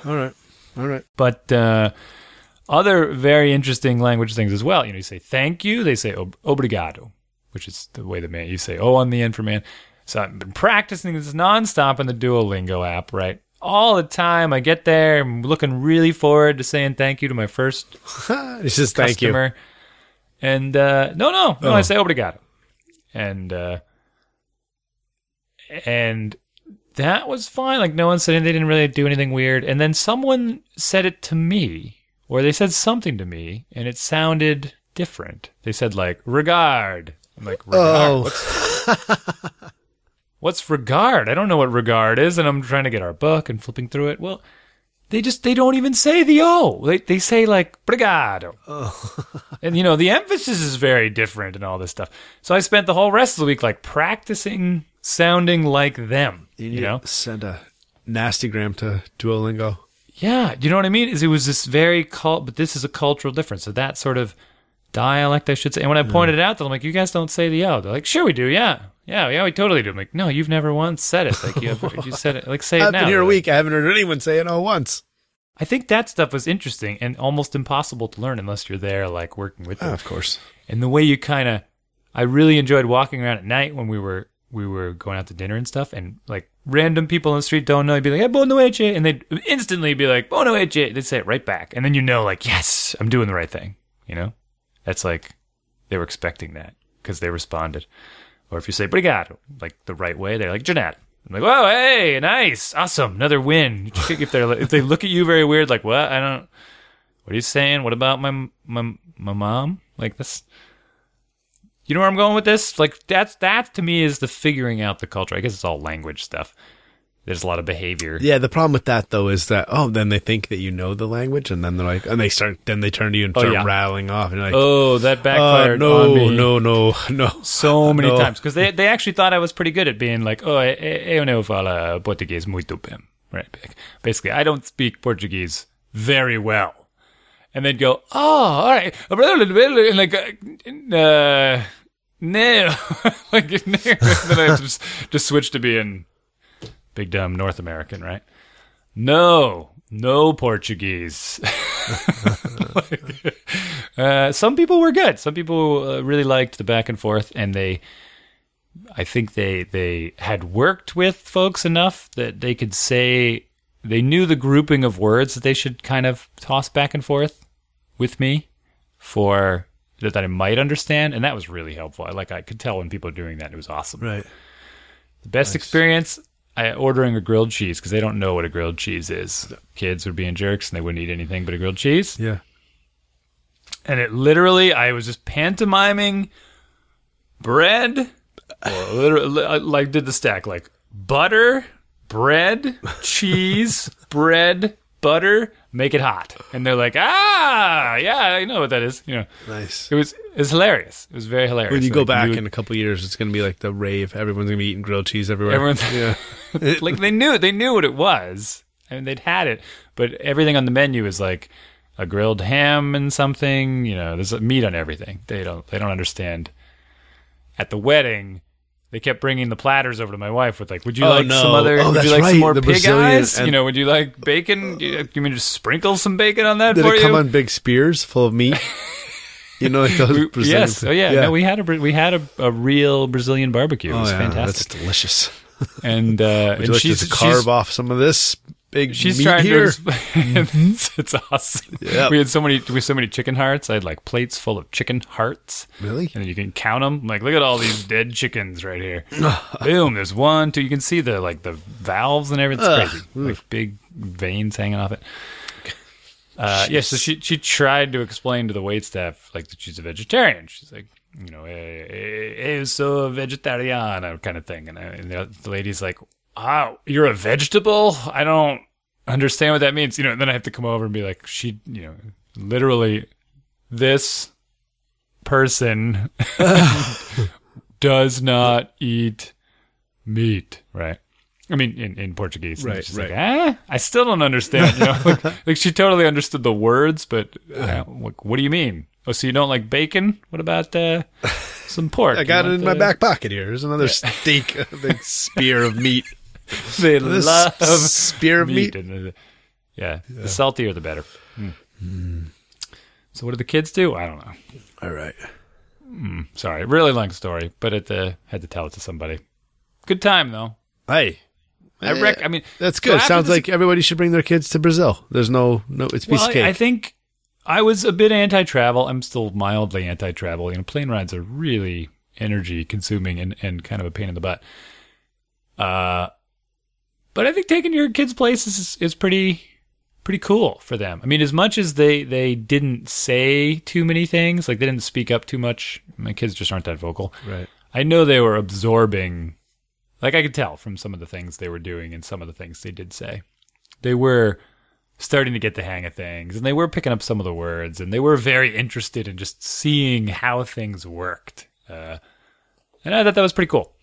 All right. All right. But uh, other very interesting language things as well. You know, you say thank you, they say ob- obrigado, which is the way the man you say oh on the end for man. So I've been practicing this nonstop in the Duolingo app, right? All the time. I get there, I'm looking really forward to saying thank you to my first It's just thank you. And uh, no, no, no, Oh. I say obrigado. And uh, and that was fine. Like no one said anything. They didn't really do anything weird. And then someone said it to me, or they said something to me, and it sounded different. They said like regard. I'm like regard. Oh. What's, what's regard? I don't know what regard is, and I'm trying to get our book and flipping through it. Well, they just they don't even say the o. They they say like brigado. Oh. and you know the emphasis is very different and all this stuff. So I spent the whole rest of the week like practicing sounding like them. You, know? Send a nasty gram to Duolingo. Yeah, you know what I mean? Is it was this very cult, but this is a cultural difference. So that sort of dialect, I should say. And when I mm. pointed it out to them, I'm like, you guys don't say the O. They're like, sure we do. Yeah, yeah, yeah, we totally do. I'm like, no, you've never once said it. Like you, have, you said it. Like say it I've now. been here a Like, week. I haven't heard anyone say it all once. I think that stuff was interesting and almost impossible to learn unless you're there, like working with them. Ah, of course. and the way you kind of i really enjoyed walking around at night when we were we were going out to dinner and stuff and like random people on the street don't know you'd be like hey, buona noche and they'd instantly be like buona noche they'd say it right back and then you know like yes i'm doing the right thing you know that's like they were expecting that because they responded. Or if you say "brigado," like the right way, they're like "Janat." I'm like, "Whoa, hey, nice, awesome, another win." If they if they look at you very weird, like, "What? I don't. What are you saying? What about my my my mom?" Like this. You know where I'm going with this? Like that's that to me is the figuring out the culture. I guess it's all language stuff. There's a lot of behavior. Yeah, the problem with that though is that oh, then they think that you know the language, and then they're like, and they start, then they turn to you and Oh, start yeah. rattling off, and you're like, Oh, that uh, backfired no, on me. no, no, no. so many No. times because they they actually thought I was pretty good at being like, oh, eu, eu não falo português muito bem, right? Basically, I don't speak Portuguese very well, and they'd go, oh, all right, and like, uh, no, like, no. then I just just switch to being big dumb North American, right? No, no Portuguese. Like, uh, some people were good. Some people uh, really liked the back and forth, and they, I think they they had worked with folks enough that they could say they knew the grouping of words that they should kind of toss back and forth with me for that, I might understand, and that was really helpful. I like I could tell when people were doing that. It was awesome. Right. The best experience. I ordering a grilled cheese because they don't know what a grilled cheese is. Kids were being jerks and they wouldn't eat anything but a grilled cheese Yeah. and it literally I was just pantomiming bread or literally uh, like did the stack like butter, bread, cheese, bread, butter, make it hot. And they're like, "Ah, yeah, I know what that is." You know. Nice. It was it was hilarious. It was very hilarious. When you go Like, back would- in a couple years, it's going to be like the rave. Everyone's going to be eating grilled cheese everywhere. Everyone's- yeah. like they knew they knew what it was. I mean, they'd had it, but everything on the menu is like a grilled ham and something. You know, there's meat on everything. They don't they don't understand. At the wedding, they kept bringing the platters over to my wife with like, "Would you Oh, like no. some other? Oh, would that's you like right, some more the pig Brazilian- eyes? and- You know, would you like bacon? You, you mean just sprinkle some bacon on that Did for it you?" come on big spears full of meat? you know, like those We- Brazilian- yes. Oh yeah. No, we had a we had a, a real Brazilian barbecue. It Oh, was yeah, fantastic. That's delicious. And uh, Would and you like she's to she's- carve off some of this big She's trying here? to. it's, it's awesome. Yep. We had so many. We had so many chicken hearts. I had like plates full of chicken hearts. Really? And then you can count them. Like, look at all these dead chickens right here. Boom. There's one, two. You can see the like the valves and everything. It's crazy. Like big veins hanging off it. Uh, yeah. So she she tried to explain to the wait staff like that she's a vegetarian. She's like. You know, eh, eh, so vegetariana kind of thing, and, uh, and the, the lady's like, oh, you're a vegetable? I don't understand what that means." You know, and then I have to come over and be like, "She, you know, literally, this person does not eat meat, right?" I mean, in, in Portuguese, Right, She's right. like, ah, I still don't understand. You know, like, like she totally understood the words, but uh, like, what do you mean? Oh, so you don't like bacon? What about uh, some pork? I You got it in my back pocket here. There's another steak, a big spear of meat. They This love spear meat. meat. And the, yeah, the saltier the better. Mm. So what do the kids do? I don't know. All right. Sorry, really long story, but it uh, had to tell it to somebody. Good time though. Hey. I rec- I mean, that's good. after Sounds like everybody should bring their kids to Brazil. There's no no. It's piece Well, of cake. I, I think I was a bit anti-travel. I'm still mildly anti-travel. You know, plane rides are really energy consuming and, and kind of a pain in the butt. Uh, but I think taking your kids places is, is pretty pretty cool for them. I mean, as much as they they didn't say too many things, like they didn't speak up too much. My kids just aren't that vocal. right. I know they were absorbing, like I could tell from some of the things they were doing and some of the things they did say. They were starting to get the hang of things and they were picking up some of the words and they were very interested in just seeing how things worked. Uh, and I thought that was pretty cool.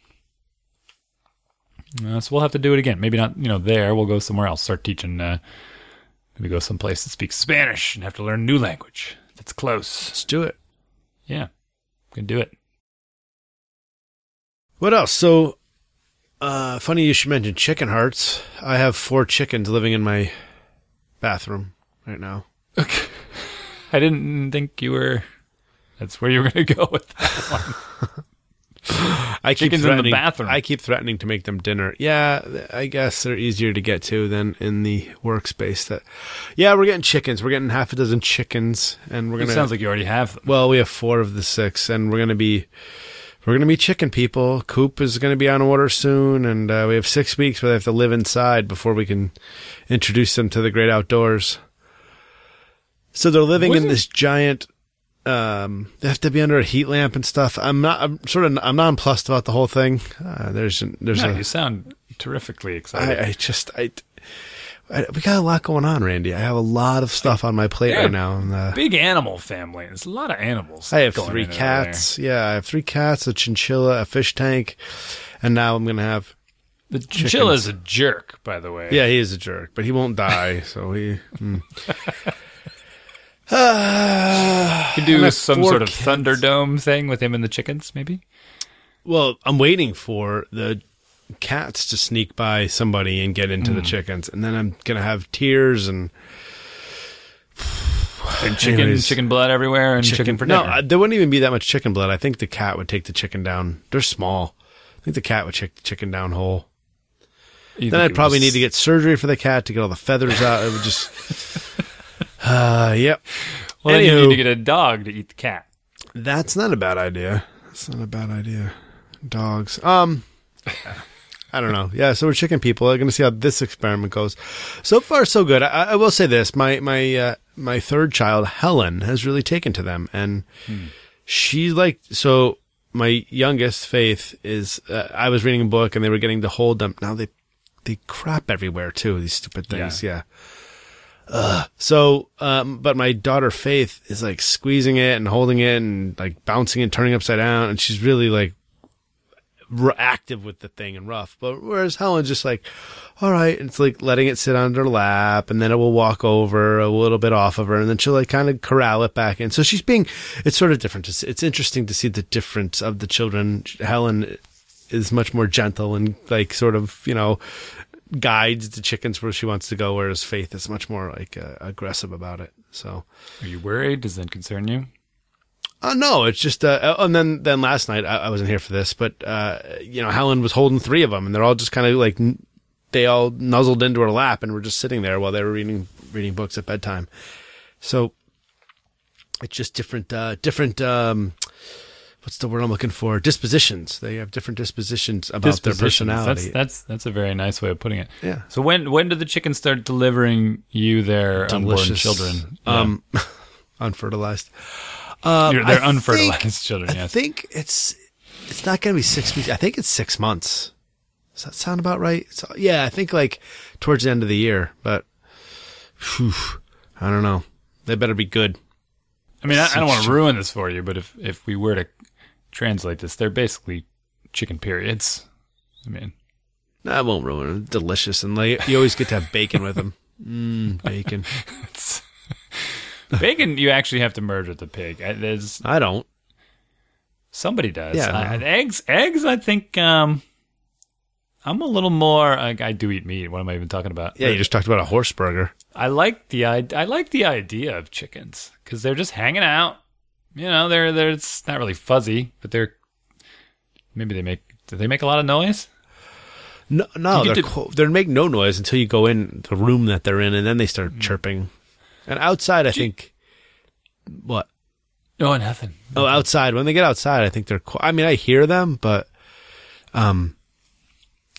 Uh, so we'll have to do it again. Maybe not, you know, there. We'll go somewhere else. Start teaching. Uh, maybe go someplace that speaks Spanish and have to learn a new language. That's close. Let's do it. Yeah, we can do it. What else? So, uh, funny you should mention chicken hearts. I have four chickens living in my bathroom right now. Okay. I didn't think you were. That's where you were going to go with that one. I keep Chickens in the threatening. bathroom. I keep threatening to make them dinner. Yeah, I guess they're easier to get to than in the workspace. That, yeah, we're getting chickens. We're getting half a dozen chickens, and we're gonna. sounds like you already have them. well, we have four of the six, and we're gonna be. We're gonna be chicken people. Coop is gonna be on order soon, and uh, we have six weeks where they have to live inside before we can introduce them to the great outdoors. So they're living in Wasn't- this giant. Um, they have to be under a heat lamp and stuff. I'm not. I'm sort of. I'm nonplussed about the whole thing. Uh, there's. There's No, a. you sound terrifically excited. I, I just. I, I. We got a lot going on, Randy. I have a lot of stuff on my plate right now. And, uh, Big animal family. There's a lot of animals. I have three cats. Yeah, I have three cats, a chinchilla, a fish tank, and now I'm gonna have. The The is a jerk, by the way. Yeah, he is a jerk, but he won't die. so he. mm. You could do some sort of kids. Thunderdome thing with him and the chickens, maybe. Well, I'm waiting for the cats to sneak by somebody and get into the chickens, and then I'm gonna have tears and And chicken, Anyways. chicken blood everywhere, and chicken, for no, dinner. uh, there wouldn't even be that much chicken blood. I think the cat would take the chicken down. They're small. I think the cat would take the chicken down whole. You Then I'd probably was- need to get surgery for the cat to get all the feathers out. It would just. Uh, yep. Well, then you need to get a dog to eat the cat. That's not a bad idea. That's not a bad idea. Dogs. Um, I don't know. Yeah, so we're chicken people. I'm going to see how this experiment goes. So far, so good. I, I will say this: my my uh, my third child, Helen, has really taken to them, and she like so. My youngest, Faith, is. Uh, I was reading a book, and they were getting to hold them. Now they they crap everywhere too. These stupid things. yeah. So, um, but my daughter Faith is like squeezing it and holding it and like bouncing and turning upside down, and she's really like r- active with the thing and rough. But whereas Helen's just like, all right, it's like letting it sit on her lap, and then it will walk over a little bit off of her, and then she'll like kind of corral it back in. So she's being, it's sort of different. It's, it's interesting to see the difference of the children. Helen is much more gentle and like sort of you know guides the chickens where she wants to go, whereas Faith is much more like uh, aggressive about it. So, Are you worried? Does that concern you? uh, no, it's just, uh, and then, then last night, I, I wasn't here for this, but, uh, you know, Helen was holding three of them and they're all just kind of like, n- they all nuzzled into her lap and were just sitting there while they were reading, reading books at bedtime. So it's just different, uh, different, um, what's the word I'm looking for? Dispositions. They have different dispositions about their Dispositions. personality. That's that's that's a very nice way of putting it. Yeah. So when when did the chickens start delivering you their unborn children? Um, unfertilized. Um, they're I unfertilized think- children. I think it's it's not going to be six weeks. I think it's six months. Does that sound about right? So, yeah, I think like towards the end of the year, but phew, I don't know. They better be good. I mean, I, I don't want to ruin this for you, but if if we were to translate this, they're basically chicken periods. I mean, That won't ruin them. Delicious, and like you always get to have bacon with them. Mm, bacon. bacon. You actually have to murder the pig. I, there's I don't. somebody does. Yeah. I- eggs. Eggs. I think. Um, I'm a little more. I, I do eat meat. What am I even talking about? Yeah, you just talked about a horse burger. I like the I, I like the idea of chickens because they're just hanging out. You know, they're they're it's not really fuzzy, but they're maybe they make do they make a lot of noise? No, no, they're get co- they make no noise until you go in the room that they're in, and then they start chirping. And outside, I think what? No, nothing. Oh, outside. When they get outside, I think they're. Qu- I mean, I hear them, but um,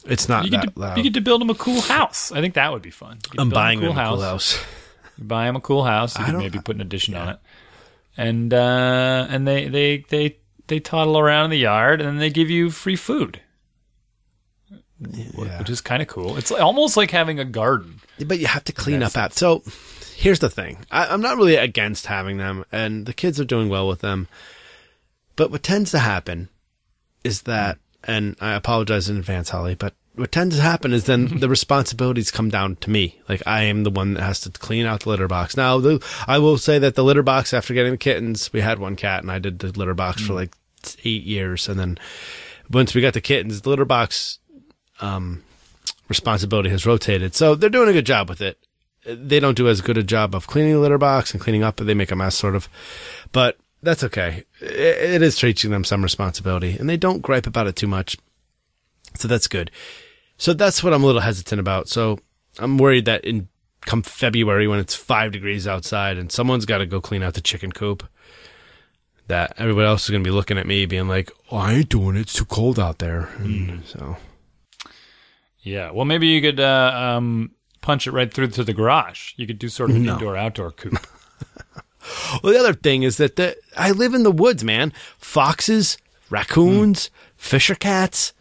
it's not You get that to loud. you get to build them a cool house. I think that would be fun. Get I'm buying them a cool house. You buy them a cool house. You I don't- maybe put an addition on it, and uh, and they they they they toddle around in the yard, and they give you free food, Yeah. which is kind of cool. It's almost like having a garden. But you have to clean up after. So here's the thing. I, I'm not really against having them, and the kids are doing well with them. But what tends to happen is that, and I apologize in advance, Holly, but what tends to happen is then the responsibilities come down to me. Like I am the one that has to clean out the litter box. Now, the, I will say that the litter box after getting the kittens, we had one cat, and I did the litter box for like eight years, and then once we got the kittens, the litter box um, responsibility has rotated. So they're doing a good job with it. They don't do as good a job of cleaning the litter box and cleaning up, but they make a mess sort of. But that's okay. It, it is teaching them some responsibility, and they don't gripe about it too much. So that's good. So that's what I'm a little hesitant about. So I'm worried that in come February when it's five degrees outside and someone's got to go clean out the chicken coop, that everybody else is going to be looking at me being like, oh, I ain't doing it. It's too cold out there. And so Yeah. Well, maybe you could uh, um, punch it right through to the garage. You could do sort of an No. indoor outdoor coop. Well, the other thing is that the, I live in the woods, man. Foxes, raccoons, fisher cats,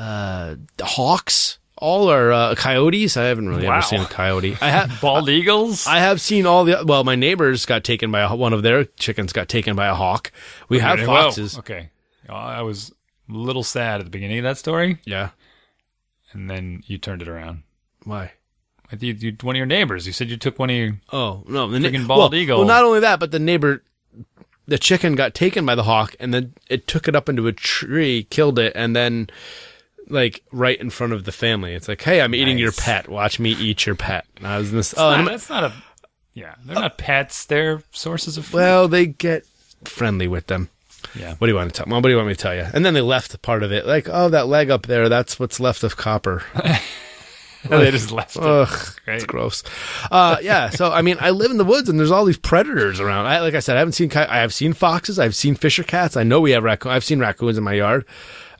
uh, hawks, all are uh, coyotes. I haven't really Wow. ever seen a coyote. I have. Bald eagles. I have seen all the. Well, my neighbors got taken by a, one of their chickens got taken by a hawk. We have Whoa, foxes. Okay. Uh, I was a little sad at the beginning of that story, Yeah. and then you turned it around. Why? I think you, one of your neighbors. You said you took one of your. Oh no, the Friggin' well, bald eagle. Well, not only that, but the neighbor, the chicken got taken by the hawk, and then it took it up into a tree, killed it, and then like right in front of the family. It's like, hey, I'm eating your pet. Watch me eat your pet. And I was in this. Oh, Nah, that's not a. Yeah, they're not pets. They're sources of food. well, they get friendly with them. yeah. What do you want to tell? Well, what do you want me to tell you? And then they left part of it, like, oh, that leg up there, that's what's left of copper. they just left it. Ugh, it's gross. Uh, yeah. So I mean, I live in the woods, and there's all these predators around. I, like I said, I haven't seen. I have seen foxes. I've seen fisher cats. I know we have raccoon. I've seen raccoons in my yard,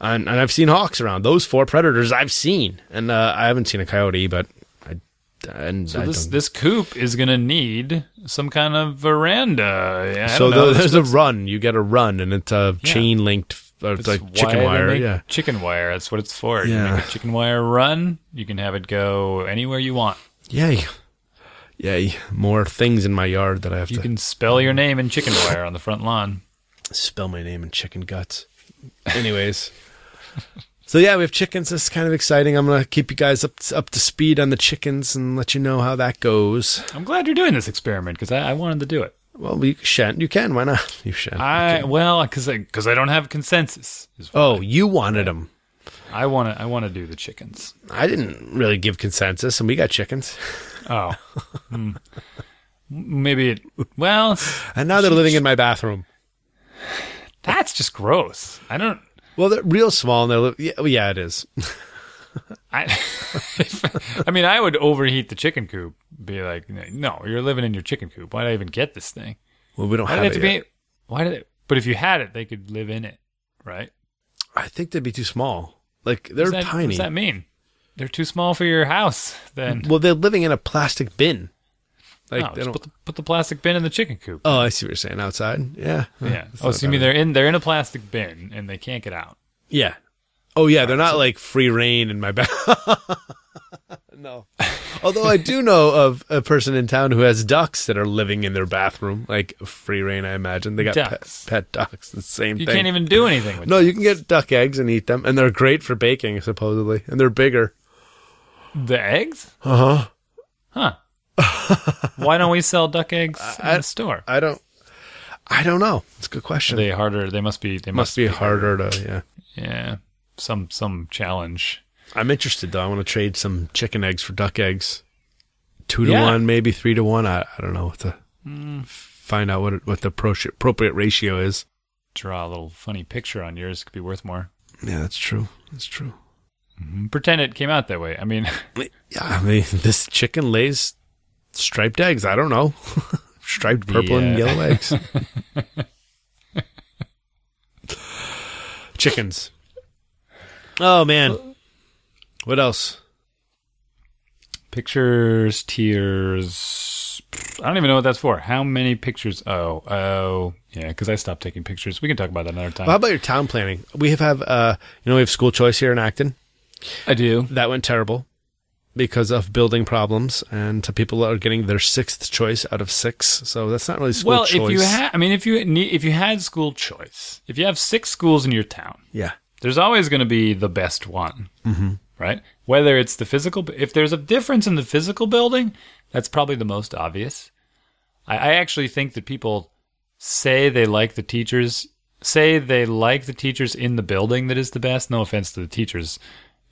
and, and I've seen hawks around. Those four predators I've seen, and uh, I haven't seen a coyote, but And So I this don't- this coop is gonna need some kind of veranda. I so don't know. the- there's a run. You get a run, and it's a chain linked, uh, it's it's like chicken wire. Yeah. chicken wire. That's what it's for. You Yeah. make a chicken wire run. You can have it go anywhere you want. Yay. Yay. More things in my yard that I have You to You can spell your name in chicken wire on the front lawn. spell my name in chicken guts. Anyways. so yeah, we have chickens. This is kind of exciting. I'm gonna keep you guys up up to speed on the chickens and let you know how that goes. I'm glad you're doing this experiment because I, I wanted to do it. Well, you shan't. You can. Why not? You shan't. I well because because I, don't have consensus. oh, you wanted them. I want to I want to do the chickens. I didn't really give consensus, and we got chickens. Oh, Hmm. maybe it. Well, And now they're living in my bathroom. that's just gross. I don't. Well, they're real small, and they're yeah, well, yeah, it is. I, I mean, I would overheat the chicken coop. Be like, no, you're living in your chicken coop. Why did I even get this thing? Well, we don't Why have it it have to yet. be? Why did it? But if you had it, they could live in it, right? I think they'd be too small. Like they're that, tiny. What's that mean? They're too small for your house. Then Well, they're living in a plastic bin. Like no, they just don't. put the, put the plastic bin in the chicken coop. oh, I see what you're saying. Outside, yeah, yeah. That's Oh, so you mean they're in they're in a plastic bin and they can't get out? Yeah. Oh yeah, they're not like free reign in my back. no. Although I do know of a person in town who has ducks that are living in their bathroom, like free reign. I imagine they got pet, Ducks. pet ducks. The same You thing. can't even do anything with no, you can get duck eggs and eat them, and they're great for baking, supposedly, and they're bigger. the eggs. Uh huh. Huh? Why don't we sell duck eggs in I- the store? I don't. I don't know. It's a good Are question. they harder? They must be. They Must be harder to. Yeah. Yeah, some some challenge. I'm interested though. I want to trade some chicken eggs for duck eggs. Two to Yeah. one, maybe three to one. I, I don't know what to Hmm. find out what it, what the appro- appropriate ratio is. Draw a little funny picture on yours could be worth more. Yeah, that's true. That's true. Pretend it came out that way. I mean, Yeah, I mean, this chicken lays striped eggs. I don't know. striped purple and yellow eggs. Chickens. Oh man. What else? pictures, tears. I don't even know what that's for. How many pictures? Oh, oh, yeah. Because I stopped taking pictures. We can talk about that another time. Well, how about your town planning? We have have uh, you know, we have school choice here in Acton. I do. That went terrible because of building problems, and people are getting their sixth choice out of six. So that's not really school Well, choice. if you had, I mean, if you need, if you had school choice, if you have six schools in your town, yeah, there's always going to be the best one, mm-hmm. right? Whether it's the physical, if there's a difference in the physical building, that's probably the most obvious. I, I actually think that people say they like the teachers, say they like the teachers in the building that is the best. No offense to the teachers,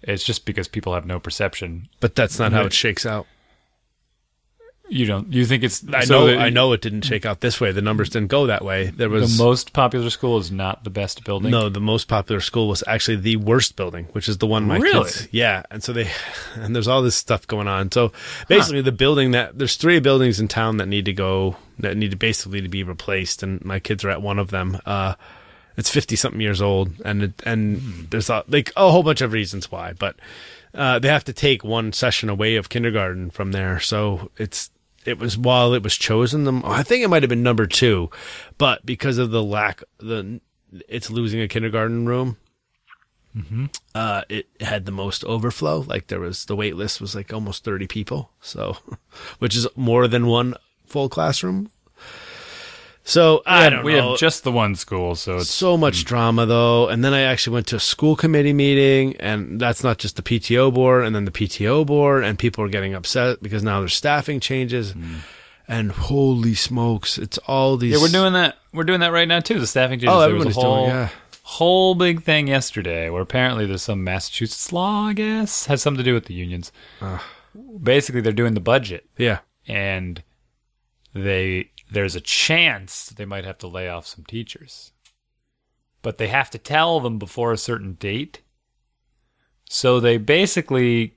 it's just because people have no perception. but that's not how it shakes out. You don't. You think it's? I so know. the- I know it didn't shake out this way. The numbers didn't go that way. There was The most popular school is not the best building. no. The most popular school was actually the worst building, which is the one my Really? kids. Yeah, and so they and there's all this stuff going on. So basically, the building that there's three buildings in town that need to go that need to basically to be replaced, and my kids are at one of them. Uh, it's fifty something years old, and it, and there's a, like a whole bunch of reasons why, but uh, they have to take one session away of kindergarten from there. So it's it was while it was chosen them. I think it might have been number two, but because of the lack the it's losing a kindergarten room. Uh, it had the most overflow. Like there was the wait list was like almost thirty people, so which is more than one full classroom. So I Yeah, don't we know have just the one school, so it's so much mm. drama though and then i actually went to a school committee meeting and that's not just the pto board and then the pto board and people are getting upset because now there's staffing changes mm. and holy smokes it's all these yeah. We're doing that. We're doing that right now too. The staffing changes. oh There was a everybody's whole, doing yeah whole big thing yesterday where apparently there's some Massachusetts law, I guess, has something to do with the unions. Basically, they're doing the budget, yeah and they there's a chance they might have to lay off some teachers, but they have to tell them before a certain date. So they basically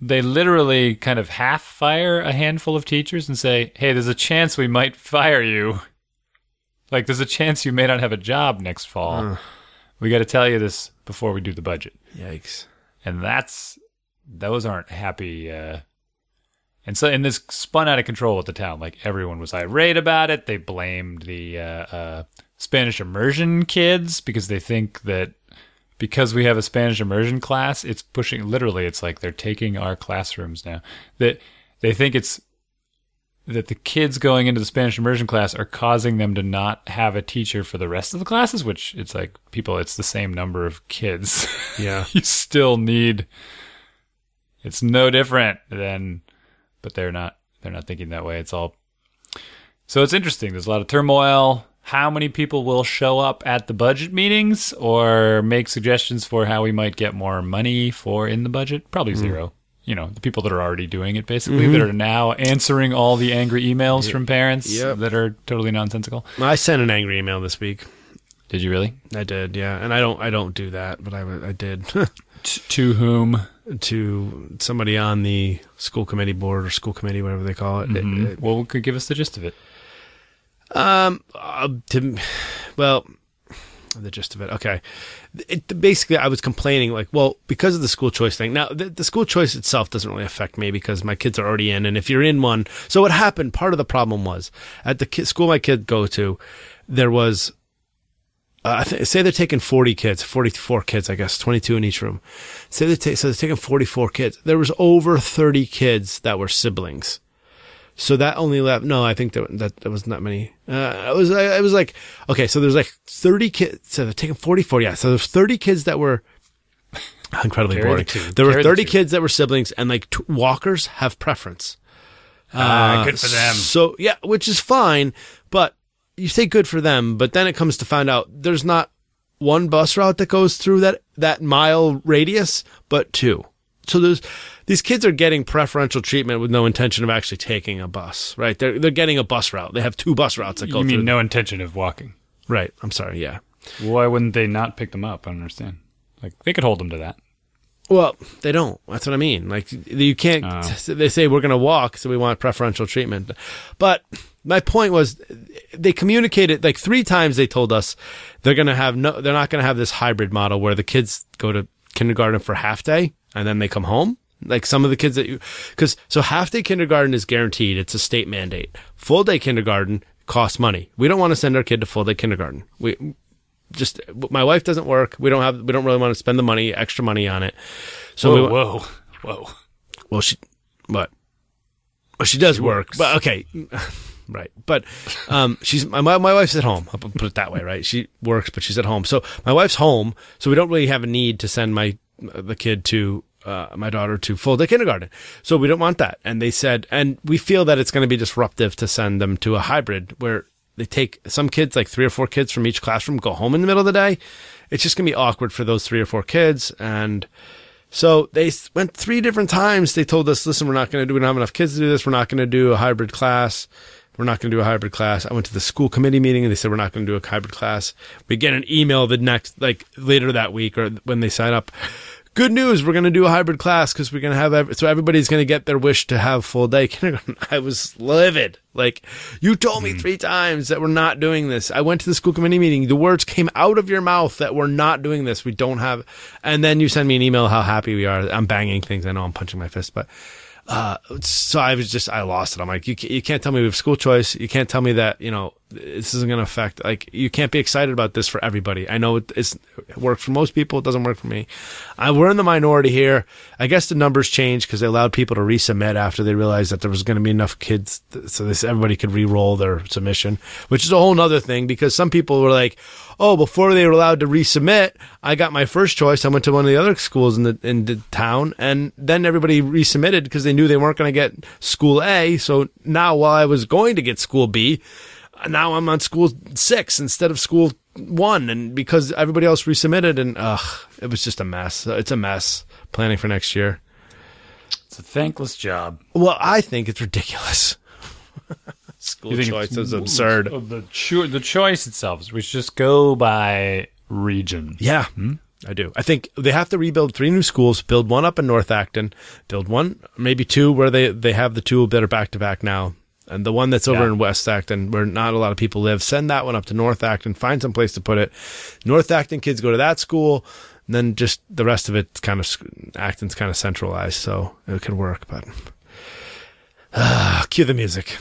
they literally kind of half fire a handful of teachers and say, "Hey, there's a chance we might fire you." Like there's a chance you may not have a job next fall. Uh. We got to tell you this before we do the budget. yikes And that's those aren't happy uh and so and this spun out of control at the town. Like everyone was irate about it. They blamed the uh, uh Spanish immersion kids because they think that because we have a Spanish immersion class, it's pushing literally it's like they're taking our classrooms now. That they think it's that the kids going into the Spanish immersion class are causing them to not have a teacher for the rest of the classes, which it's like people, it's the same number of kids. yeah you still need, it's no different than, but they're not, they're not thinking that way. It's all, so it's interesting. There's a lot of turmoil. How many people will show up at the budget meetings or make suggestions for how we might get more money for in the budget? Probably hmm. zero. You know, the people that are already doing it basically, that mm-hmm. are now answering all the angry emails from parents Yep. that are totally nonsensical. i sent an angry email this week Did you really? i did yeah and i don't i don't do that but I I did to whom? To somebody on the school committee board or school committee whatever they call it, It- it Well, could give us the gist of it. Um, uh, to, well, the gist of it. Okay. It, basically, I was complaining, like, well, because of the school choice thing. Now, the, the school choice itself doesn't really affect me because my kids are already in, and if you're in one, so what happened? Part of the problem was at the ki- school my kid go to, there was. Uh, th- say they're taking 40 kids, 44 kids, I guess, 22 in each room. Say they take, so they're taking 44 kids. There was over 30 kids that were siblings. So that only left. No, I think that that, that was not that many. Uh, it was it was like okay. So there's like 30 kids. So they're taking 44. Yeah. So there's 30 kids that were incredibly Carry boring. two. There were Carry the 30 two. kids that were siblings, and like t- walkers have preference. Ah, good for them. So yeah, which is fine, but you say good for them, but then it comes to find out there's not one bus route that goes through that that mile radius, but two. So there's these kids are getting preferential treatment with no intention of actually taking a bus, right? They're they're getting a bus route. They have two bus routes that go You mean through. no intention of walking? Right. I'm sorry. Yeah. Why wouldn't they not pick them up? I don't understand. Like they could hold them to that. Well, they don't. That's what I mean. Like you can't. Oh. They say we're going to walk, so we want preferential treatment. But my point was, they communicated like three times. They told us they're going to have no. They're not going to have this hybrid model where the kids go to kindergarten for half day and then they come home. Like some of the kids that you, because so half day kindergarten is guaranteed. It's a state mandate. Full day kindergarten costs money. We don't want to send our kid to full day kindergarten. We just my wife doesn't work. We don't have. We don't really want to spend the money, extra money on it. So we, Whoa, whoa, whoa! well, she, but well, she does work. But okay, right. But um, she's my my my wife's at home. I'll put it that way, right? She works, but she's at home. So my wife's home. So we don't really have a need to send my the kid to. Uh, my daughter to full day kindergarten. So we don't want that. And they said, and we feel that it's going to be disruptive to send them to a hybrid where they take some kids, like three or four kids from each classroom, go home in the middle of the day. It's just going to be awkward for those three or four kids. And So they went three different times. They told us, listen, we're not going to do, we don't have enough kids to do this. We're not going to do a hybrid class. We're not going to do a hybrid class. I went to the school committee meeting and they said, we're not going to do a hybrid class. We get an email the next, like later that week or when they sign up. Good news, we're going to do a hybrid class because we're going to have, ev- so everybody's going to get their wish to have full day kindergarten. I was livid. Like, you told me three times that we're not doing this. I went to the school committee meeting. The words came out of your mouth that we're not doing this. We don't have, and then you send me an email how happy we are. I'm banging things. I know I'm punching my fist, but uh, so I was just, I lost it. I'm like, you, you can't tell me we have school choice. You can't tell me that, you know, this isn't going to affect, like, you can't be excited about this for everybody. I know it, it's, it works for most people. It doesn't work for me. I, we're in the minority here. I guess the numbers changed because they allowed people to resubmit after they realized that there was going to be enough kids. th- So this, everybody could re-roll their submission, which is a whole nother thing because some people were like, oh, before they were allowed to resubmit, I got my first choice. I went to one of the other schools in the in the town, and then everybody resubmitted because they knew they weren't going to get school A. So now, while I was going to get school B, now I'm on school six instead of school one, and because everybody else resubmitted, and ugh, it was just a mess. It's a mess planning for next year. It's a thankless job. Well, I think it's ridiculous. school choice is absurd. The cho- the choice itself is we should just go by region. Yeah, hmm? I do. I think they have to rebuild three new schools, build one up in North Acton, build one, maybe two where they, they have the two that are back to back now. And the one that's over Yeah. in West Acton, where not a lot of people live, send that one up to North Acton, find some place to put it. North Acton kids go to that school, and then just the rest of it's kind of, Acton's kind of centralized, so it could work, but. cue the music.